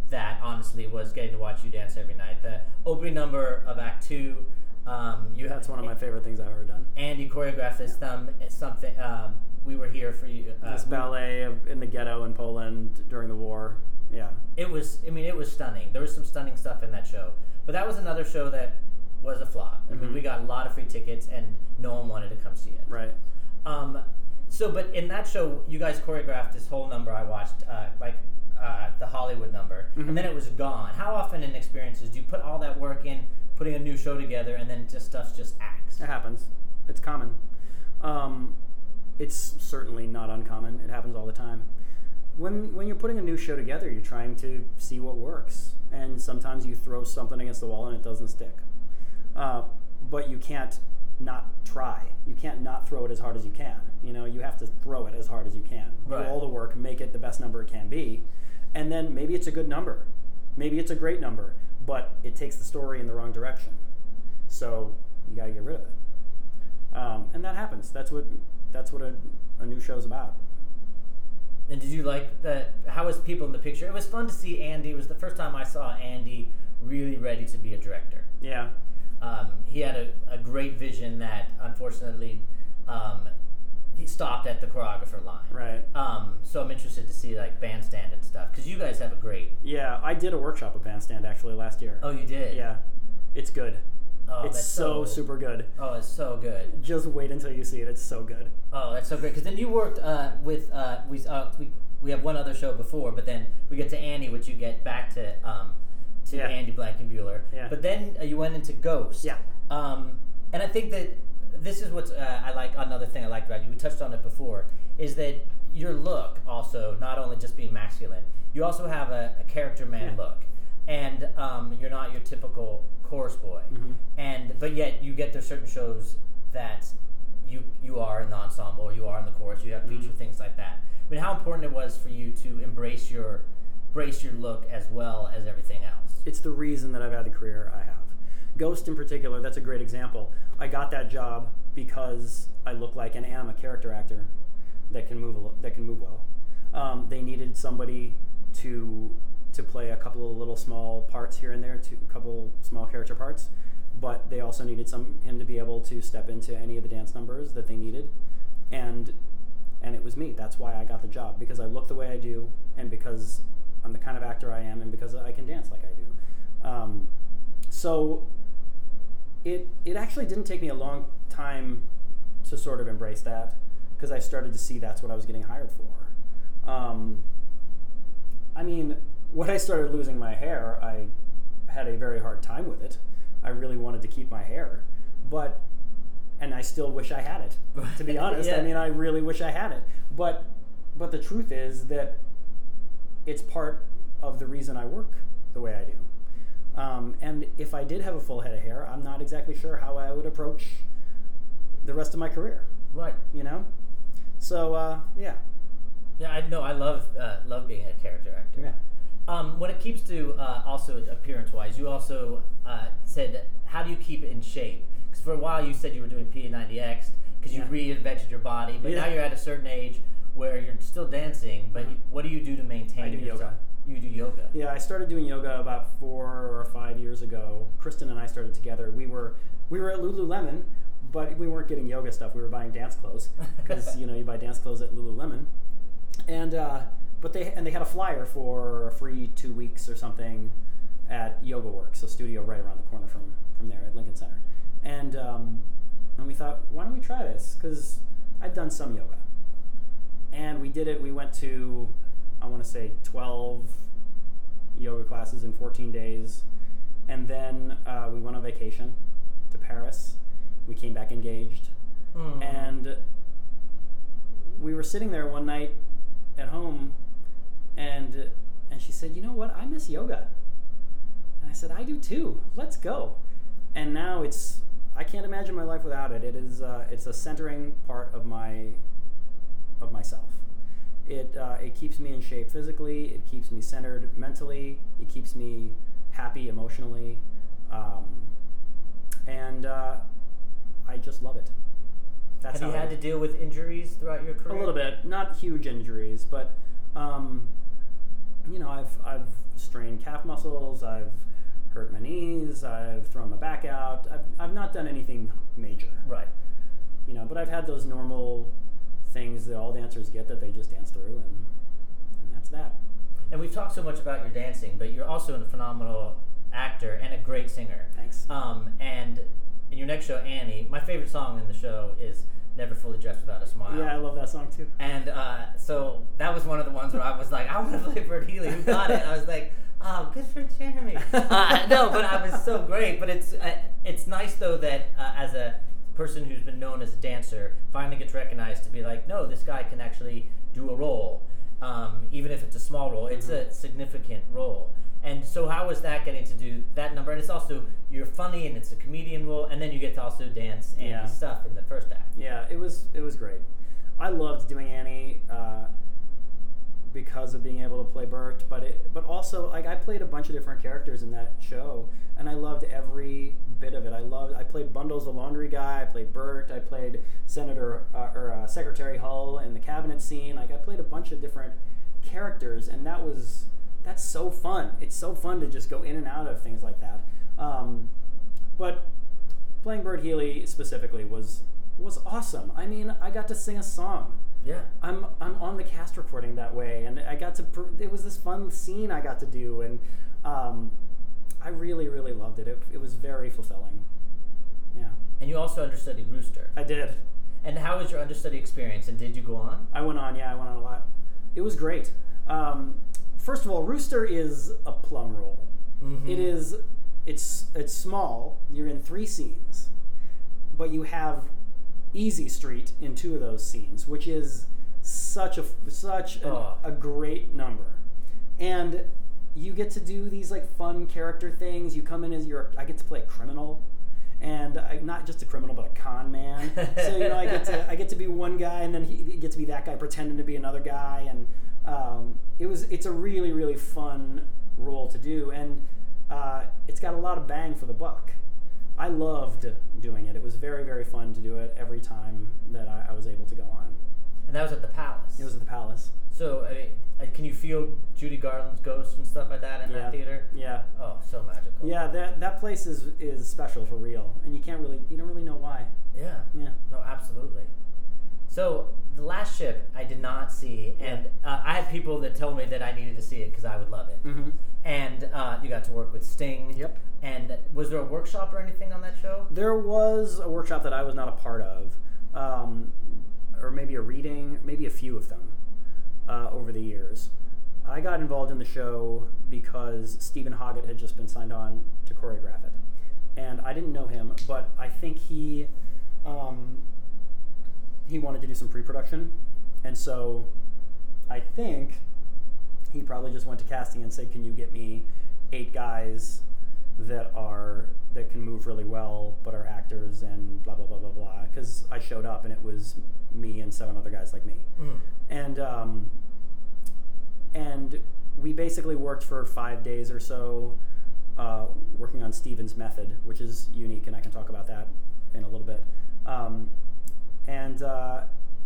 that honestly was getting to watch you dance every night. The opening number of Act Two. Um, you That's one of my favorite things I've ever done. Andy choreographed this thumb. It's something. Um, we were here for you. Uh, this ballet of- in the ghetto in Poland during the war. Yeah. It was. I mean, it was stunning. There was some stunning stuff in that show. But that was another show that was a flop. I mean, Mhm. we got a lot of free tickets, and no one wanted to come see it. Right. Um, so, but in that show, you guys choreographed this whole number I watched, uh, like uh, the Hollywood number, Mhm. and then it was gone. How often in experiences do you put all that work in, putting a new show together, and then just stuff just acts? It happens. It's common. Um, it's certainly not uncommon. It happens all the time. When when you're putting a new show together, you're trying to see what works, and sometimes you throw something against the wall and it doesn't stick. Uh, but you can't not try. You can't not throw it as hard as you can. You know, you have to throw it as hard as you can. Right. Do all the work, make it the best number it can be, and then maybe it's a good number, maybe it's a great number, but it takes the story in the wrong direction. So you got to get rid of it, um, and that happens. That's what that's what a, a new show's about. And did you like that? How was people in the picture? It was fun to see Andy. It was the first time I saw Andy really ready to be a director. Yeah, Um, he had a, a great vision that unfortunately um, he stopped at the choreographer line. Right. Um, so I'm interested to see like bandstand and stuff because you guys have a great. Yeah, I did a workshop with Bandstand actually last year. Oh, you did. Yeah, it's good. Oh, it's that's so super good. Oh, it's so good. Just wait until you see it. It's so good. Oh, that's so great. Because then you worked uh, with uh, we, uh, we we have one other show before, but then we get to Annie, which you get back to um, to Yeah. Andy Blankenbuehler. Yeah. But then uh, you went into Ghost. Yeah. Um, and I think that this is what uh, I like. Another thing I liked about you, we touched on it before, is that your look also not only just being masculine, you also have a, a character man Yeah. look, and um, you're not your typical chorus boy. Mhm. And but yet you get there's certain shows that you you are in the ensemble, you are in the chorus, you have feature Mhm. things like that. I mean, how important it was for you to embrace your embrace your look as well as everything else. It's the reason that I've had the career I have. Ghost in particular, that's a great example. I got that job because I look like and am a character actor that can move that can move well. Um, they needed somebody to to play a couple of little small parts here and there, to a couple small character parts, but they also needed some him to be able to step into any of the dance numbers that they needed, and and it was me. That's why I got the job because I look the way I do, and because I'm the kind of actor I am, and because I can dance like I do. Um, so it it actually didn't take me a long time to sort of embrace that because I started to see that's what I was getting hired for. Um, I mean, when I started losing my hair, I had a very hard time with it. I really wanted to keep my hair, but and I still wish I had it. To be honest, Yeah. I mean, I really wish I had it. But but the truth is that it's part of the reason I work the way I do. Um, and if I did have a full head of hair, I'm not exactly sure how I would approach the rest of my career. Right. You know, so uh, yeah, Yeah, I know. I love uh, love being a character actor. yeah. Um, when it keeps to uh, also appearance wise, you also uh, said, how do you keep it in shape? Because for a while you said you were doing P90X because Yeah. you reinvented your body, but now you're at a certain age where you're still dancing. But you, what do you do to maintain? I do yourself? yoga. You do yoga. Yeah, I started doing yoga about four or five years ago. Kristen and I started together. We were we were at Lululemon, but we weren't getting yoga stuff. We were buying dance clothes because you know you buy dance clothes at Lululemon, and uh, but they and they had a flyer for a free two weeks or something at Yoga Works, a studio right around the corner from from there at Lincoln Center, and um, and we thought, why don't we try this? Because I'd done some yoga, and we did it. We went to I want to say 12 yoga classes in 14 days. And then uh, we went on vacation to Paris. We came back engaged. Mm. And we were sitting there one night at home, and, and she said, You know what? I miss yoga. And I said, I do too. Let's go. And now it's, I can't imagine my life without it. It is, uh, it's a centering part of my, of myself. It, uh, it keeps me in shape physically. It keeps me centered mentally. It keeps me happy emotionally, um, and uh, I just love it. That's Have you had I- to deal with injuries throughout your career? a little bit, not huge injuries, but um, you know, I've I've strained calf muscles. I've hurt my knees. I've thrown my back out. I've I've not done anything major, Right. you know, but I've had those normal things that all dancers get that they just dance through, and and that's that. And we've talked so much about your dancing, but you're also a phenomenal actor and a great singer. Thanks. Um, and in your next show, Annie, my favorite song in the show is "Never Fully Dressed Without a Smile." yeah, I love that song too. And uh, so that was one of the ones where I was like, I want to play Bert Healy. Who got it? I was like, oh, good for Jeremy. Uh, no, but I was so great. But it's uh, it's nice though that uh, as a person who's been known as a dancer finally gets recognized to be like, no, this guy can actually do a role, um, even if it's a small role. It's a significant role. And so, how was that getting to do that number? And it's also you're funny, and it's a comedian role, and then you get to also dance and Yeah. stuff in the first act. Yeah, it was it was great. I loved doing Annie uh, because of being able to play Bert, but it but also like I played a bunch of different characters in that show, and I loved every bit of it. I loved I played Bundles the laundry guy. I played Bert. I played Senator uh, or uh, Secretary Hull in the cabinet scene. Like I played a bunch of different characters, and that was that's so fun. It's so fun to just go in and out of things like that. Um, but playing Bert Healy specifically was was awesome. I mean, I got to sing a song. Yeah. I'm I'm on the cast recording that way, and I got to. pr- It was this fun scene I got to do, and um, I really really loved it. It, it was very fulfilling. Yeah, And you also understudied Rooster. I did. And how was your understudy experience? And did you go on? I went on. Yeah, I went on a lot. It was great. Um, first of all, Rooster is a plum roll. Mhm. It is. It's it's small. You're in three scenes, but you have Easy Street in two of those scenes, which is such a such an, Oh. a great number, and you get to do these like fun character things. You come in as your I get to play a criminal, and I, not just a criminal but a con man. so you know I get to I get to be one guy, and then he, he gets to be that guy pretending to be another guy, and um, it was it's a really really fun role to do, and uh, it's got a lot of bang for the buck. I loved doing it. It was very, very fun to do it every time that I, I was able to go on. And that was at the Palace. It was at the Palace. So, I mean, can you feel Judy Garland's ghost and stuff like that in Yeah. that theater? Yeah. Oh, so magical. Yeah, that that place is is special for real, and you can't really you don't really know why. Yeah. Yeah. No, absolutely. So the last ship I did not see, and uh, I had people that told me that I needed to see it because I would love it. Mm-hmm. And uh, you got to work with Sting. Yep. And was there a workshop or anything on that show? There was a workshop that I was not a part of, um, or maybe a reading, maybe a few of them uh, over the years. I got involved in the show because Steven Hoggett had just been signed on to choreograph it. And I didn't know him, but I think he um, he wanted to do some pre-production, and so I think he probably just went to casting and said, "Can you get me eight guys that are that can move really well but are actors and blah blah blah blah blah?" Because I showed up and it was me and seven other guys like me, Mm. and um, and we basically worked for five days or so, uh, working on Steven's method, which is unique, and I can talk about that in a little bit. Um, and uh,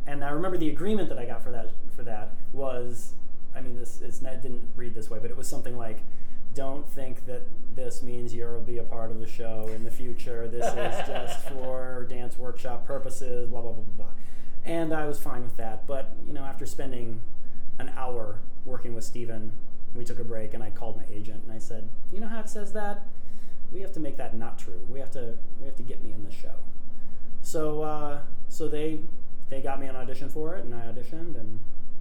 and I remember the agreement that I got for that for that was, I mean, this it's it didn't read this way, but it was something like, "Don't think that this means you'll be a part of the show in the future. This is just for dance workshop purposes." Blah blah blah blah blah. And I was fine with that, but you know, after spending an hour working with Steven, we took a break, and I called my agent and I said, "You know how it says that? We have to make that not true. We have to we have to get me in the show." So uh, so they they got me an audition for it, and I auditioned, and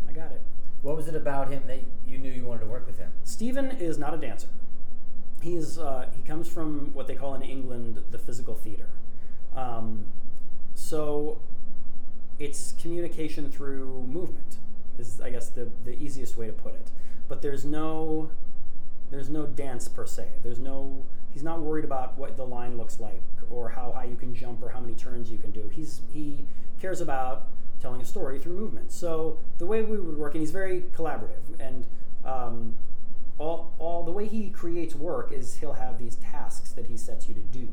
I got it. What was it about him that you knew you wanted to work with him? Steven is not a dancer. He's uh, he comes from what they call in England the physical theater. Um, so it's communication through movement is I guess the the easiest way to put it. But there's no there's no dance per se. There's no he's not worried about what the line looks like or how high you can jump or how many turns you can do. He's he cares about telling a story through movement. So the way we would work, and he's very collaborative, and um, all all the way he creates work is he'll have these tasks that he sets you to do,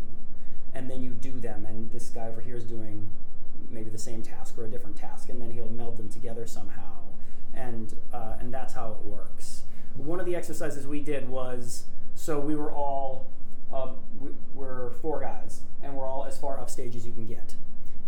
and then you do them. And this guy over here is doing maybe the same task or a different task, and then he'll meld them together somehow, and uh, and that's how it works. One of the exercises we did was so we were all uh, we, we're four guys, and we're all as far upstage as you can get,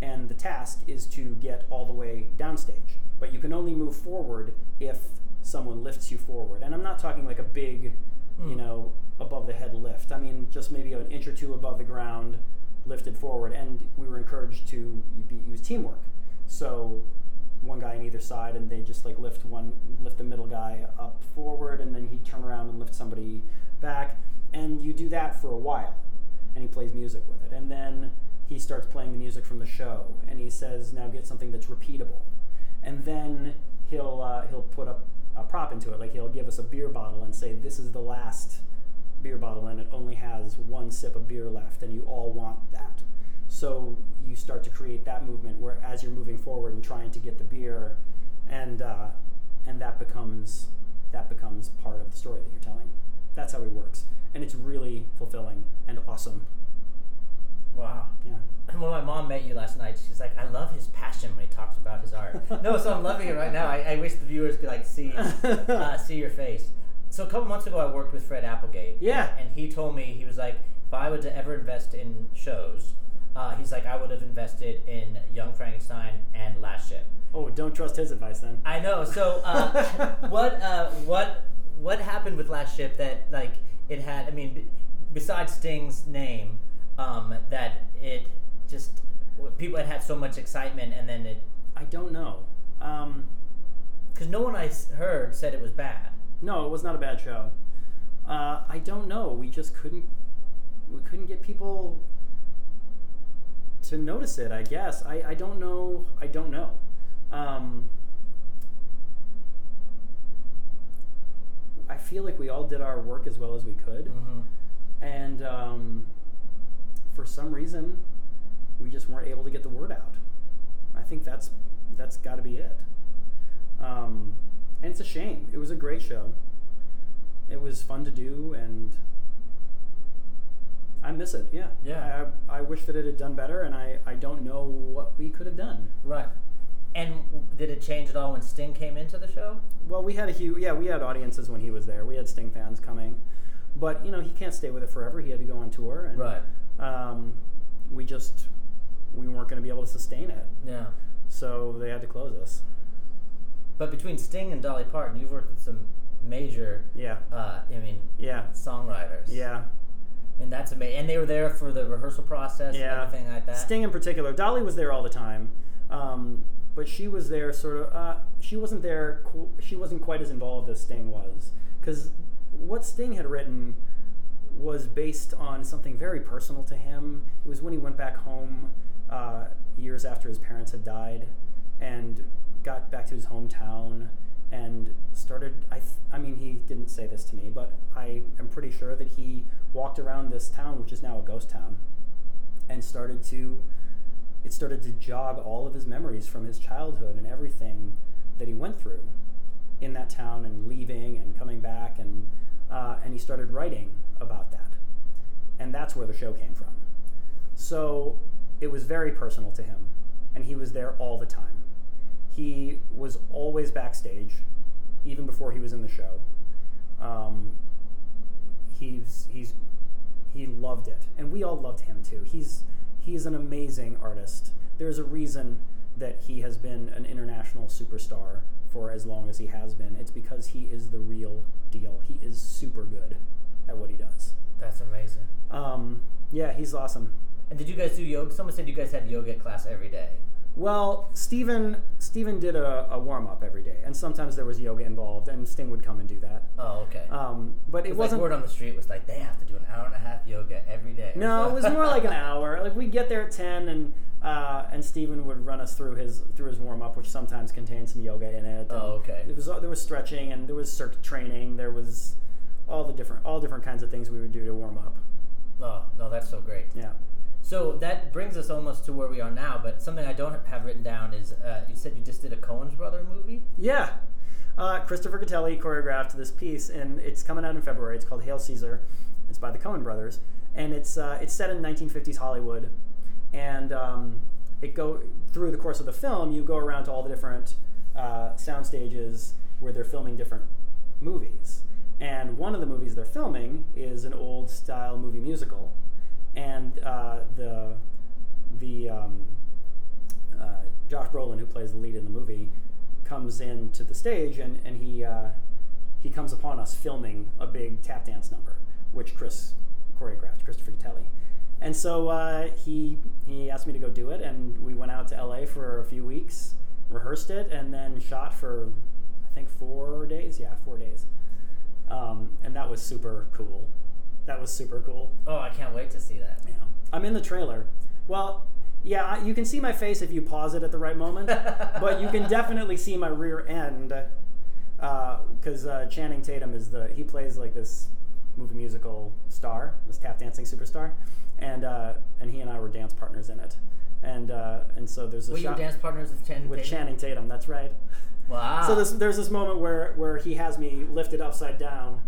and the task is to get all the way downstage, but you can only move forward if someone lifts you forward. And I'm not talking like a big, you Mm. know, above the head lift. I mean just maybe an inch or two above the ground, lifted forward, and we were encouraged to be, use teamwork. So one guy on either side, and they just like lift one, lift the middle guy up forward, and then he'd turn around and lift somebody back, and you do that for a while, and he plays music with it, and then he starts playing the music from the show, and he says, "Now get something that's repeatable," and then he'll uh, he'll put up a prop into it, like he'll give us a beer bottle and say, "This is the last." beer bottle and it only has one sip of beer left and you all want that. So you start to create that movement where as you're moving forward and trying to get the beer and uh, and that becomes that becomes part of the story that you're telling. That's how it works. And it's really fulfilling and awesome Wow. yeah And when my mom met you last night, she's like, "I love his passion when he talks about his art." no, so I'm loving it right now. I, I wish the viewers could like see uh, see your face. So a couple months ago, I worked with Fred Applegate. Yeah. And he told me he was like, if I were to ever invest in shows, uh, he's like, I would have invested in Young Frankenstein and Last Ship. Oh, don't trust his advice then. I know. So, uh, what, uh, what, what happened with Last Ship that like it had? I mean, b- besides Sting's name, um, that it just people had had so much excitement, and then it I don't know. Um, because no one I heard said it was bad. no, it was not a bad show. Uh, I don't know. We just couldn't. We couldn't get people to notice it. I guess. I, I don't know. I don't know. Um, I feel like we all did our work as well as we could. Mm-hmm. and um, for some reason we just weren't able to get the word out. I think that's that's got to be it. Um, and it's a shame. It was a great show. It was fun to do and i miss it yeah. Yeah. i, I wish that it had done better and I, I don't know what we could have done. Right. And did it change at all when Sting came into the show? well we had a huge yeah we had audiences when he was there. We had sting fans coming. But you know he can't stay with it forever. He had to go on tour and Right. Um, we just we weren't going to be able to sustain it Yeah. so they had to close us But between Sting and Dolly Parton, you've worked with some major, yeah uh, I mean, yeah songwriters. yeah And that's amazing. And they were there for the rehearsal process Yeah. and everything like that. sting in particular dolly was there all the time um, but she was there sort of uh, she wasn't there she wasn't quite as involved as sting was because what sting had written was based on something very personal to him. It was when he went back home uh, years after his parents had died and got back to his hometown and started I, th- I mean he didn't say this to me but i am pretty sure that he walked around this town which is now a ghost town and started to it started to jog all of his memories from his childhood and everything that he went through in that town and leaving and coming back and uh, and he started writing about that. And that's where the show came from. So it was very personal to him and he was there all the time. He was always backstage even before he was in the show. Um, he's he's he loved it and we all loved him too. He's he's an amazing artist. There's a reason that he has been an international superstar for as long as he has been. It's because he is the real deal. He is super good at what he does That's amazing. um, yeah he's awesome And did you guys do yoga? Someone said you guys had yoga class every day. well Steven Steven did a, a warm-up every day and sometimes there was yoga involved and Sting would come and do that Oh, okay. um, but it wasn't like word on the street was like they have to do an hour and a half yoga every day. No, it was more like an hour. Like we'd get there at ten, and uh, and Steven would run us through his through his warm up, which sometimes contained some yoga in it. Oh, okay. It was there was stretching and there was circuit training. There was all the different all different kinds of things we would do to warm up. Oh no, that's so great. Yeah. So that brings us almost to where we are now. But something I don't have written down is uh, you said you just did a Coen's brother movie. Yeah. Uh, Christopher Gattelli choreographed this piece, and it's coming out in February. It's called Hail Caesar. It's by the Coen brothers, and it's uh, it's set in 1950s Hollywood, and um, it go through the course of the film. You go around to all the different uh, sound stages where they're filming different movies, and one of the movies they're filming is an old style movie musical, and uh, the the um, uh, Josh Brolin, who plays the lead in the movie, comes into the stage and, and he uh, he comes upon us filming a big tap dance number, which Chris choreographed, Christopher Gattelli. And so uh, he he asked me to go do it, and we went out to LA for a few weeks, rehearsed it, and then shot for I think four days. Yeah, four days. Um, and that was super cool. That was super cool. Oh, I can't wait to see that. Yeah. I'm in the trailer. Well, yeah, I- you can see my face if you pause it at the right moment, but you can definitely see my rear end because uh, Channing Tatum is the he plays like this movie musical star, this tap dancing superstar, and uh, and he and I were dance partners in it, and uh, and so there's a Were you dance partners with Channing with Tatum? Channing Tatum. That's right. Wow. So this, there's this moment where, where he has me lifted upside down,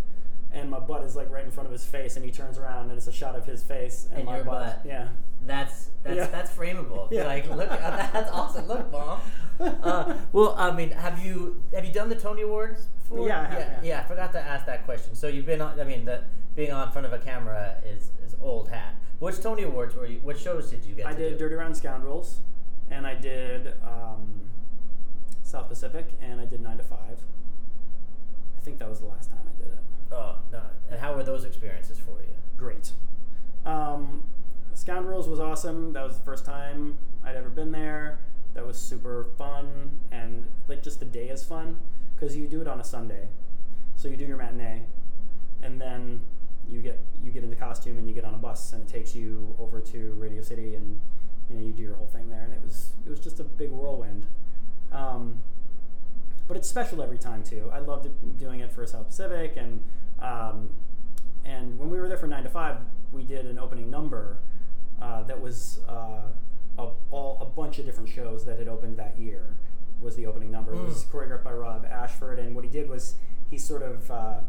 and my butt is like right in front of his face, and he turns around, and it's a shot of his face and, And my your butt. Yeah. That's that's Yeah. that's frameable. Yeah. Like, look, uh, that's awesome. Look, mom. Uh, well, I mean, have you have you done the Tony Awards before? Yeah, I have, yeah, yeah. I forgot to ask that question. So you've been on. I mean, the being on front of a camera is is old hat. Which Tony Awards were you? What shows did you get? I did do? Dirty Rotten Scoundrels, and I did um, South Pacific, and I did Nine to Five. I think that was the last time I did it. Oh no! And how were those experiences for you? Great. Um, Scoundrels was awesome. That was the first time I'd ever been there. That was super fun, and like just the day is fun because you do it on a Sunday, so you do your matinee, and then you get you get in the costume and you get on a bus and it takes you over to Radio City and you know you do your whole thing there and it was it was just a big whirlwind. Um, but it's special every time too. I loved doing it for South Pacific and um, and when we were there for nine to five, we did an opening number uh, that was uh, a, all a bunch of different shows that had opened that year. Was the opening number? It was Mm. choreographed by Rob Ashford, and what he did was he sort of uh,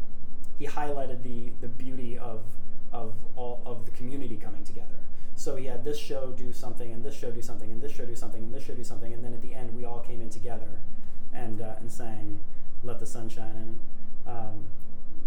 he highlighted the the beauty of of all of the community coming together. So he had this show do something, and this show do something, and this show do something, and this show do something, and then at the end we all came in together and uh, and sang "Let the Sun Shine In" um,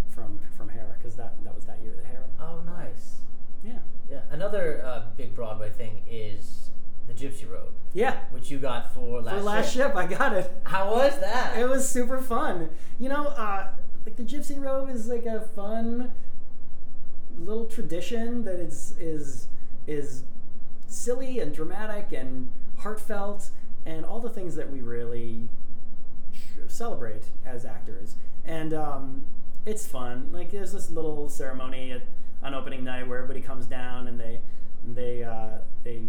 from from Hair because that that was that year that Hair. Oh, nice. Yeah. Yeah. Another uh, big Broadway thing is the Gypsy Robe, Yeah. which you got for last. For last Ship. ship, I got it. How was that? It was super fun. You know, uh, like the Gypsy Robe is like a fun little tradition that is is is silly and dramatic and heartfelt and all the things that we really celebrate as actors. And um, it's fun. Like there's this little ceremony at, on opening night where everybody comes down and they they uh, they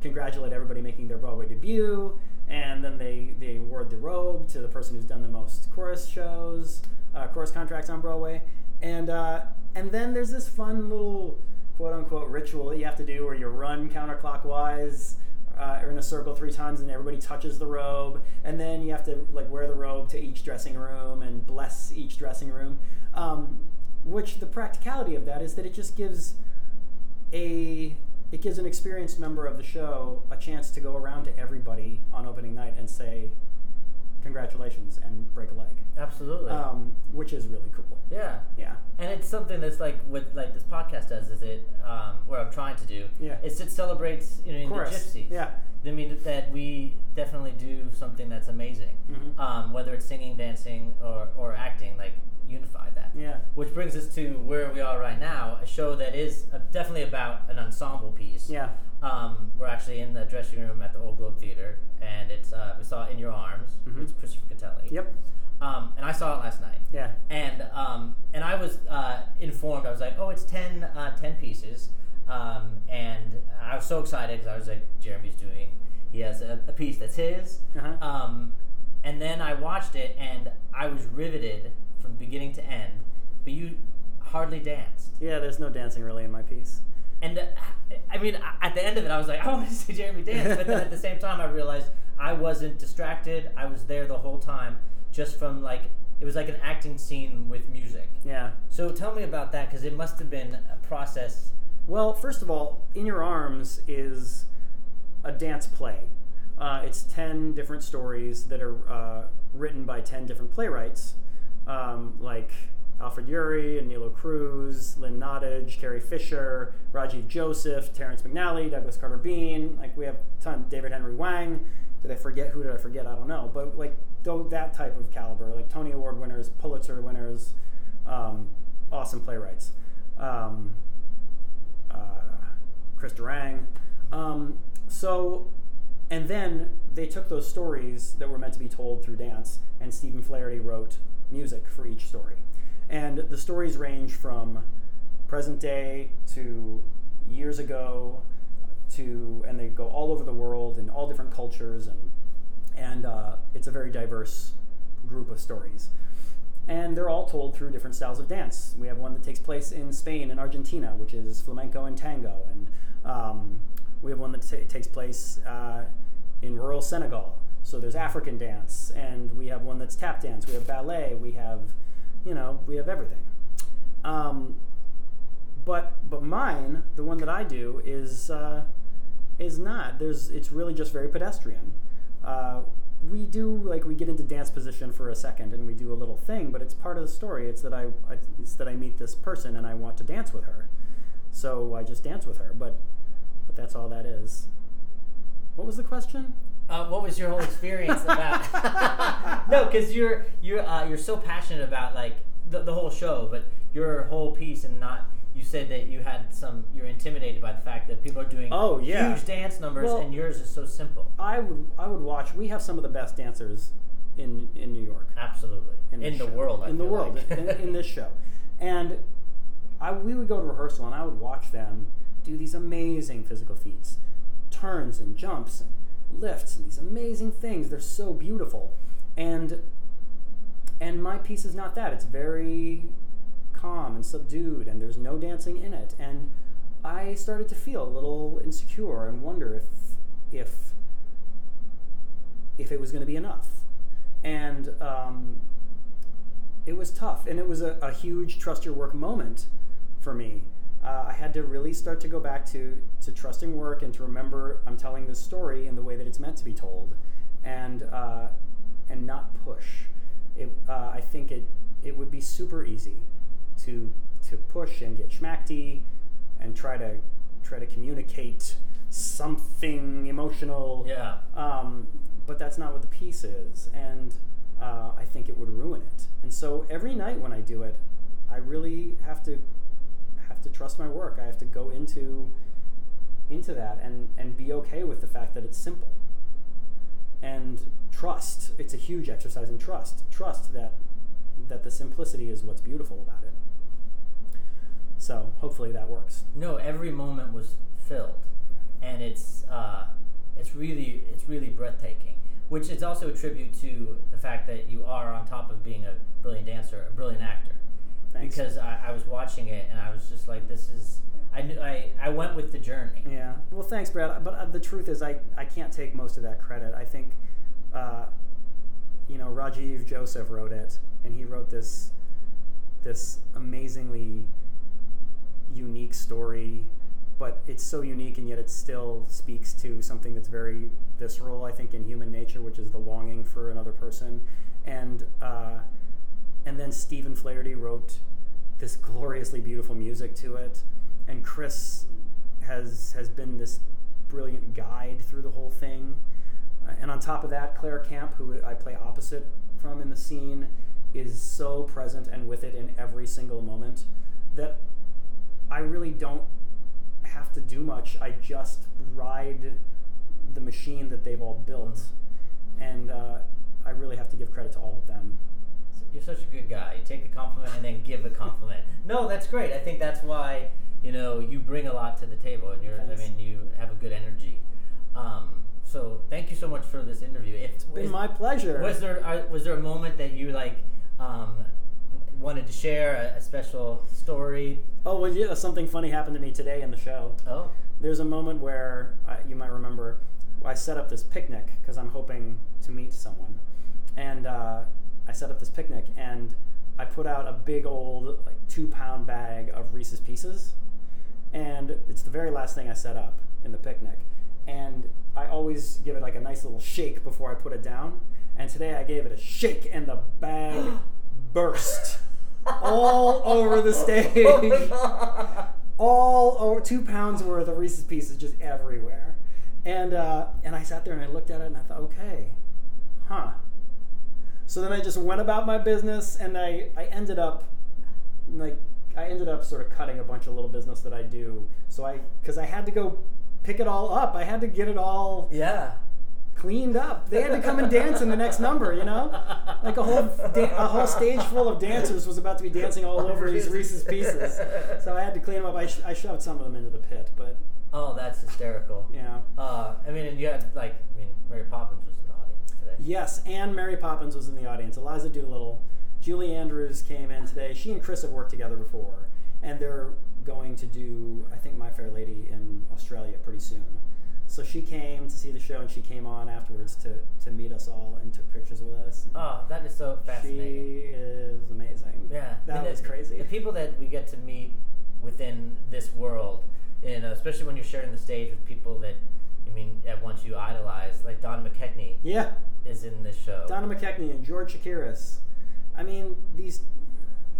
congratulate everybody making their Broadway debut, and then they, they award the robe to the person who's done the most chorus shows, uh, chorus contracts on Broadway, and uh, and then there's this fun little quote unquote ritual that you have to do where you run counterclockwise. Uh, or in a circle three times, and everybody touches the robe, and then you have to like wear the robe to each dressing room and bless each dressing room. Um, which the practicality of that is that it just gives a it gives an experienced member of the show a chance to go around to everybody on opening night and say congratulations and break a leg Absolutely. um, which is really cool yeah. yeah And it's something that's like what like this podcast does is it um, what I'm trying to do Yeah. is it celebrates you know the gypsies. Yeah. I mean that we definitely do something that's amazing. Mhm. Um, whether it's singing, dancing, or, or acting, like unify that. Yeah. Which brings us to where we are right now, a show that is definitely about an ensemble piece. yeah Um, we're actually in the dressing room at the Old Globe Theater, and it's uh, we saw In Your Arms Mhm. with Christopher Gattelli. yep Um, and I saw it last night yeah and um, and I was uh, informed. I was like, oh, it's 10, uh, 10 pieces, um, and I was so excited because I was like, Jeremy's doing. He has a, a piece that's his, Uh-huh. um, and then I watched it, and I was riveted from beginning to end. But you hardly danced, yeah there's no dancing really in my piece and uh, I mean, at the end of it, I was like, I want to see Jeremy dance. But then at the same time, I realized I wasn't distracted. I was there the whole time, just from like it was like an acting scene with music. yeah So tell me about that because it must have been a process. Well, first of all, In Your Arms is a dance play. Uh, it's 10 different stories that are uh, written by 10 different playwrights, um, like Alfred Uhry, Anilo Cruz, Lynn Nottage, Carrie Fisher, Rajiv Joseph, Terrence McNally, Douglas Carter Beane. Like, we have a ton. David Henry Hwang. Did I forget? Who did I forget? I don't know. But, like, though that type of caliber, like Tony Award winners, Pulitzer winners, um, awesome playwrights. Um, uh, Chris Durang. Um, so, and then they took those stories that were meant to be told through dance, and Stephen Flaherty wrote music for each story. And the stories range from present day to years ago to, and they go all over the world in all different cultures, and and uh, it's a very diverse group of stories and they're all told through different styles of dance. We have one that takes place in Spain and Argentina, which is flamenco and tango, and um, we have one that ta- takes place uh, in rural Senegal. So there's African dance, and we have one that's tap dance. We have ballet. We have, you know, we have everything. Um, but but mine, the one that I do, is uh, is not. There's it's really just very pedestrian. Uh, we do like we get into dance position for a second and we do a little thing, but it's part of the story. It's that I, I it's that I meet this person and I want to dance with her, so I just dance with her. But but that's all that is. What was the question? Uh, what was your whole experience about? no, because you're you're uh, you're so passionate about like the, the whole show, but your whole piece and not. You said that you had some. You're intimidated by the fact that people are doing Oh, yeah. huge dance numbers, Well- and yours is so simple. I would I would watch. We have some of the best dancers in in New York. Absolutely, in, this the show. world. I in the world, like. in, in this show, and I we would go to rehearsal and I would watch them do these amazing physical feats, turns and jumps and lifts and these amazing things. They're so beautiful, and and my piece is not that. It's very calm and subdued, and there's no dancing in it. And I started to feel a little insecure and wonder if if if it was going to be enough. And um, it was tough, and it was a, a huge trust your work moment for me. Uh, I had to really start to go back to to trusting work and to remember I'm telling this story in the way that it's meant to be told, and uh, and not push. It, uh, I think it it would be super easy to to push and get schmackty and try to try to communicate something emotional yeah. um, but that's not what the piece is, and uh, I think it would ruin it. And so every night when I do it, I really have to have to trust my work. I have to go into into that and and be okay with the fact that it's simple. And trust. It's a huge exercise in trust. Trust that that the simplicity is what's beautiful about it. So hopefully that works. No, every moment was filled, and it's uh, it's really it's really breathtaking. Which is also a tribute to the fact that you are on top of being a brilliant dancer, a brilliant actor. Thanks. Because I, I was watching it and I was just like, this is. I knew I, I went with the journey. Yeah. Well, thanks, Brad. But uh, the truth is, I, I can't take most of that credit. I think, uh, you know, Rajiv Joseph wrote it, and he wrote this this amazingly unique story. But it's so unique, and yet it still speaks to something that's very visceral. I think in human nature, which is the longing for another person, and uh, and then Stephen Flaherty wrote this gloriously beautiful music to it, and Chris has has been this brilliant guide through the whole thing. Uh, and on top of that, Claire Camp, who I play opposite from in the scene, is so present and with it in every single moment that I really don't have to do much. I just ride the machine that they've all built, and uh, I really have to give credit to all of them. You're such a good guy. You take a compliment and then give a compliment. no, that's great. I think that's why you know you bring a lot to the table, and you're. Thanks. I mean, you have a good energy. Um, so thank you so much for this interview. If, It's been my pleasure. Was there are, was there a moment that you like um, wanted to share a, a special story? Oh, well, yeah, something funny happened to me today in the show. Oh, There's a moment where uh, you might remember I set up this picnic because I'm hoping to meet someone, and uh, I set up this picnic and I put out a big old like two pound bag of Reese's Pieces, and it's the very last thing I set up in the picnic, and I always give it like a nice little shake before I put it down, and today I gave it a shake and the bag burst all over the stage Oh my all over two pounds worth of Reese's Pieces just everywhere. And uh, and I sat there and I looked at it and I thought, okay, huh. So then I just went about my business and I, I ended up like I ended up sort of cutting a bunch of little business that I do. So I because I had to go pick it all up. I had to get it all Yeah. cleaned up. They had to come and dance in the next number, you know? Like a whole da- a whole stage full of dancers was about to be dancing all over these Reese's Pieces. So I had to clean them up. I, sh- I shoved some of them into the pit, but Oh, that's hysterical. you know. Uh, I mean, and you had like, I mean, Mary Poppins was in the audience today. Yes, and Mary Poppins was in the audience. Eliza Doolittle, Julie Andrews came in today. She and Chris have worked together before, and they're going to do, I think, My Fair Lady in Australia pretty soon. So she came to see the show, and she came on afterwards to, to meet us all and took pictures with us. Oh, that is so fascinating. She is amazing. Yeah, I that mean, was the, crazy. The people that we get to meet within this world, and especially when you're sharing the stage with people that I mean, at once you idolize, like Don McKechnie Yeah, is in this show. Donna McKechnie and George Chakiris. I mean, these.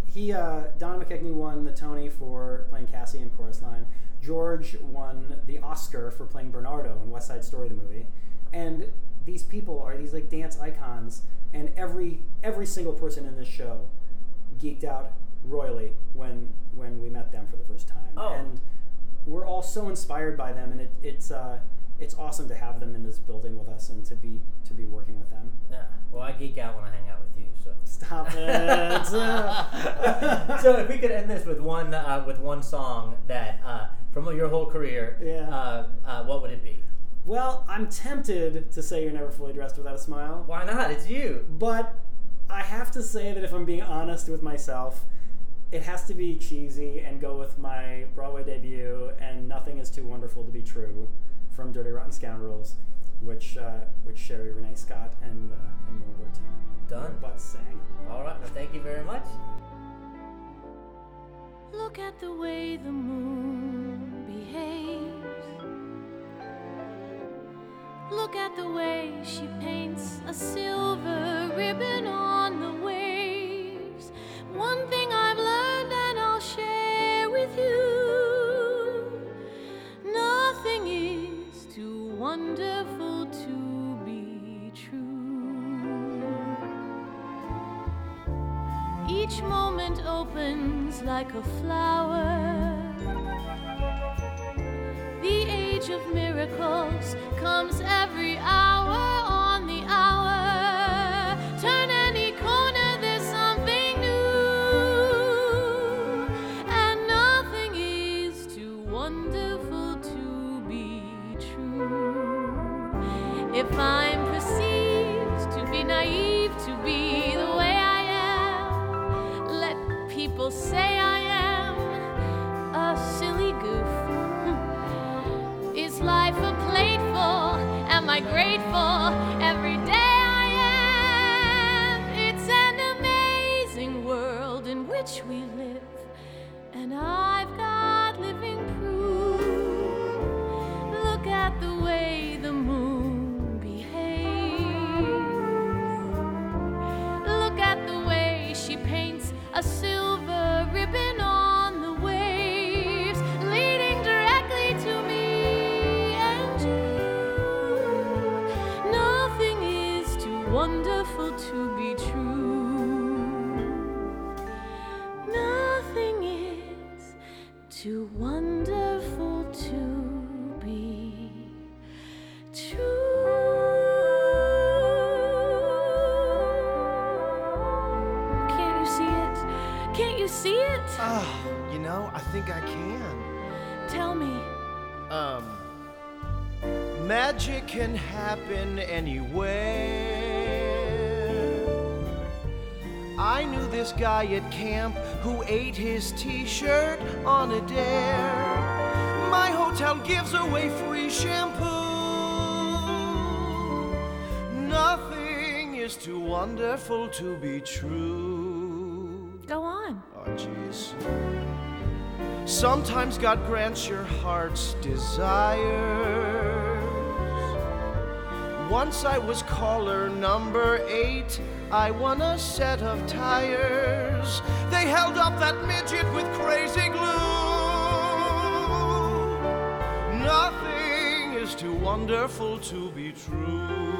He uh, Donna McKechnie won the Tony for playing Cassie in Chorus Line. George won the Oscar for playing Bernardo in West Side Story, the movie. And these people are these like dance icons, and every every single person in this show geeked out royally when when we met them for the first time. Oh. And we're all so inspired by them, and it, it's uh, it's awesome to have them in this building with us and to be to be working with them. yeah. Well, I geek out when I hang out with you. So Stop it. so if we could end this with one uh, with one song that uh, from your whole career, Yeah. uh, uh, what would it be? Well, I'm tempted to say you're never fully dressed without a smile, Why not? It's you. but I have to say that if I'm being honest with myself, it has to be cheesy and go with my Broadway debut and Nothing is Too Wonderful to Be True from Dirty Rotten Scoundrels, which uh, which Sherie Rene Scott and uh, and Norbert Done. Butz sang. All right. Well, thank you very much. Look at the way the moon behaves. Look at the way she paints a silver ribbon on the waves. One thing I've learned and I'll share with you. Too wonderful to be true. Each moment opens like a flower. The age of miracles comes every hour. I'm perceived to be naive, to be the way I am, let people say I am a silly goof. Is life a plateful? Am I grateful every day I am? It's an amazing world in which we live, and I've got This guy at camp who ate his t shirt on a dare. My hotel gives away free shampoo. Nothing is too wonderful to be true. Go on. Oh, jeez. Sometimes God grants your heart's desires. Once I was caller number eight. I won a set of tires. They held up that midget with crazy glue. Nothing is too wonderful to be true.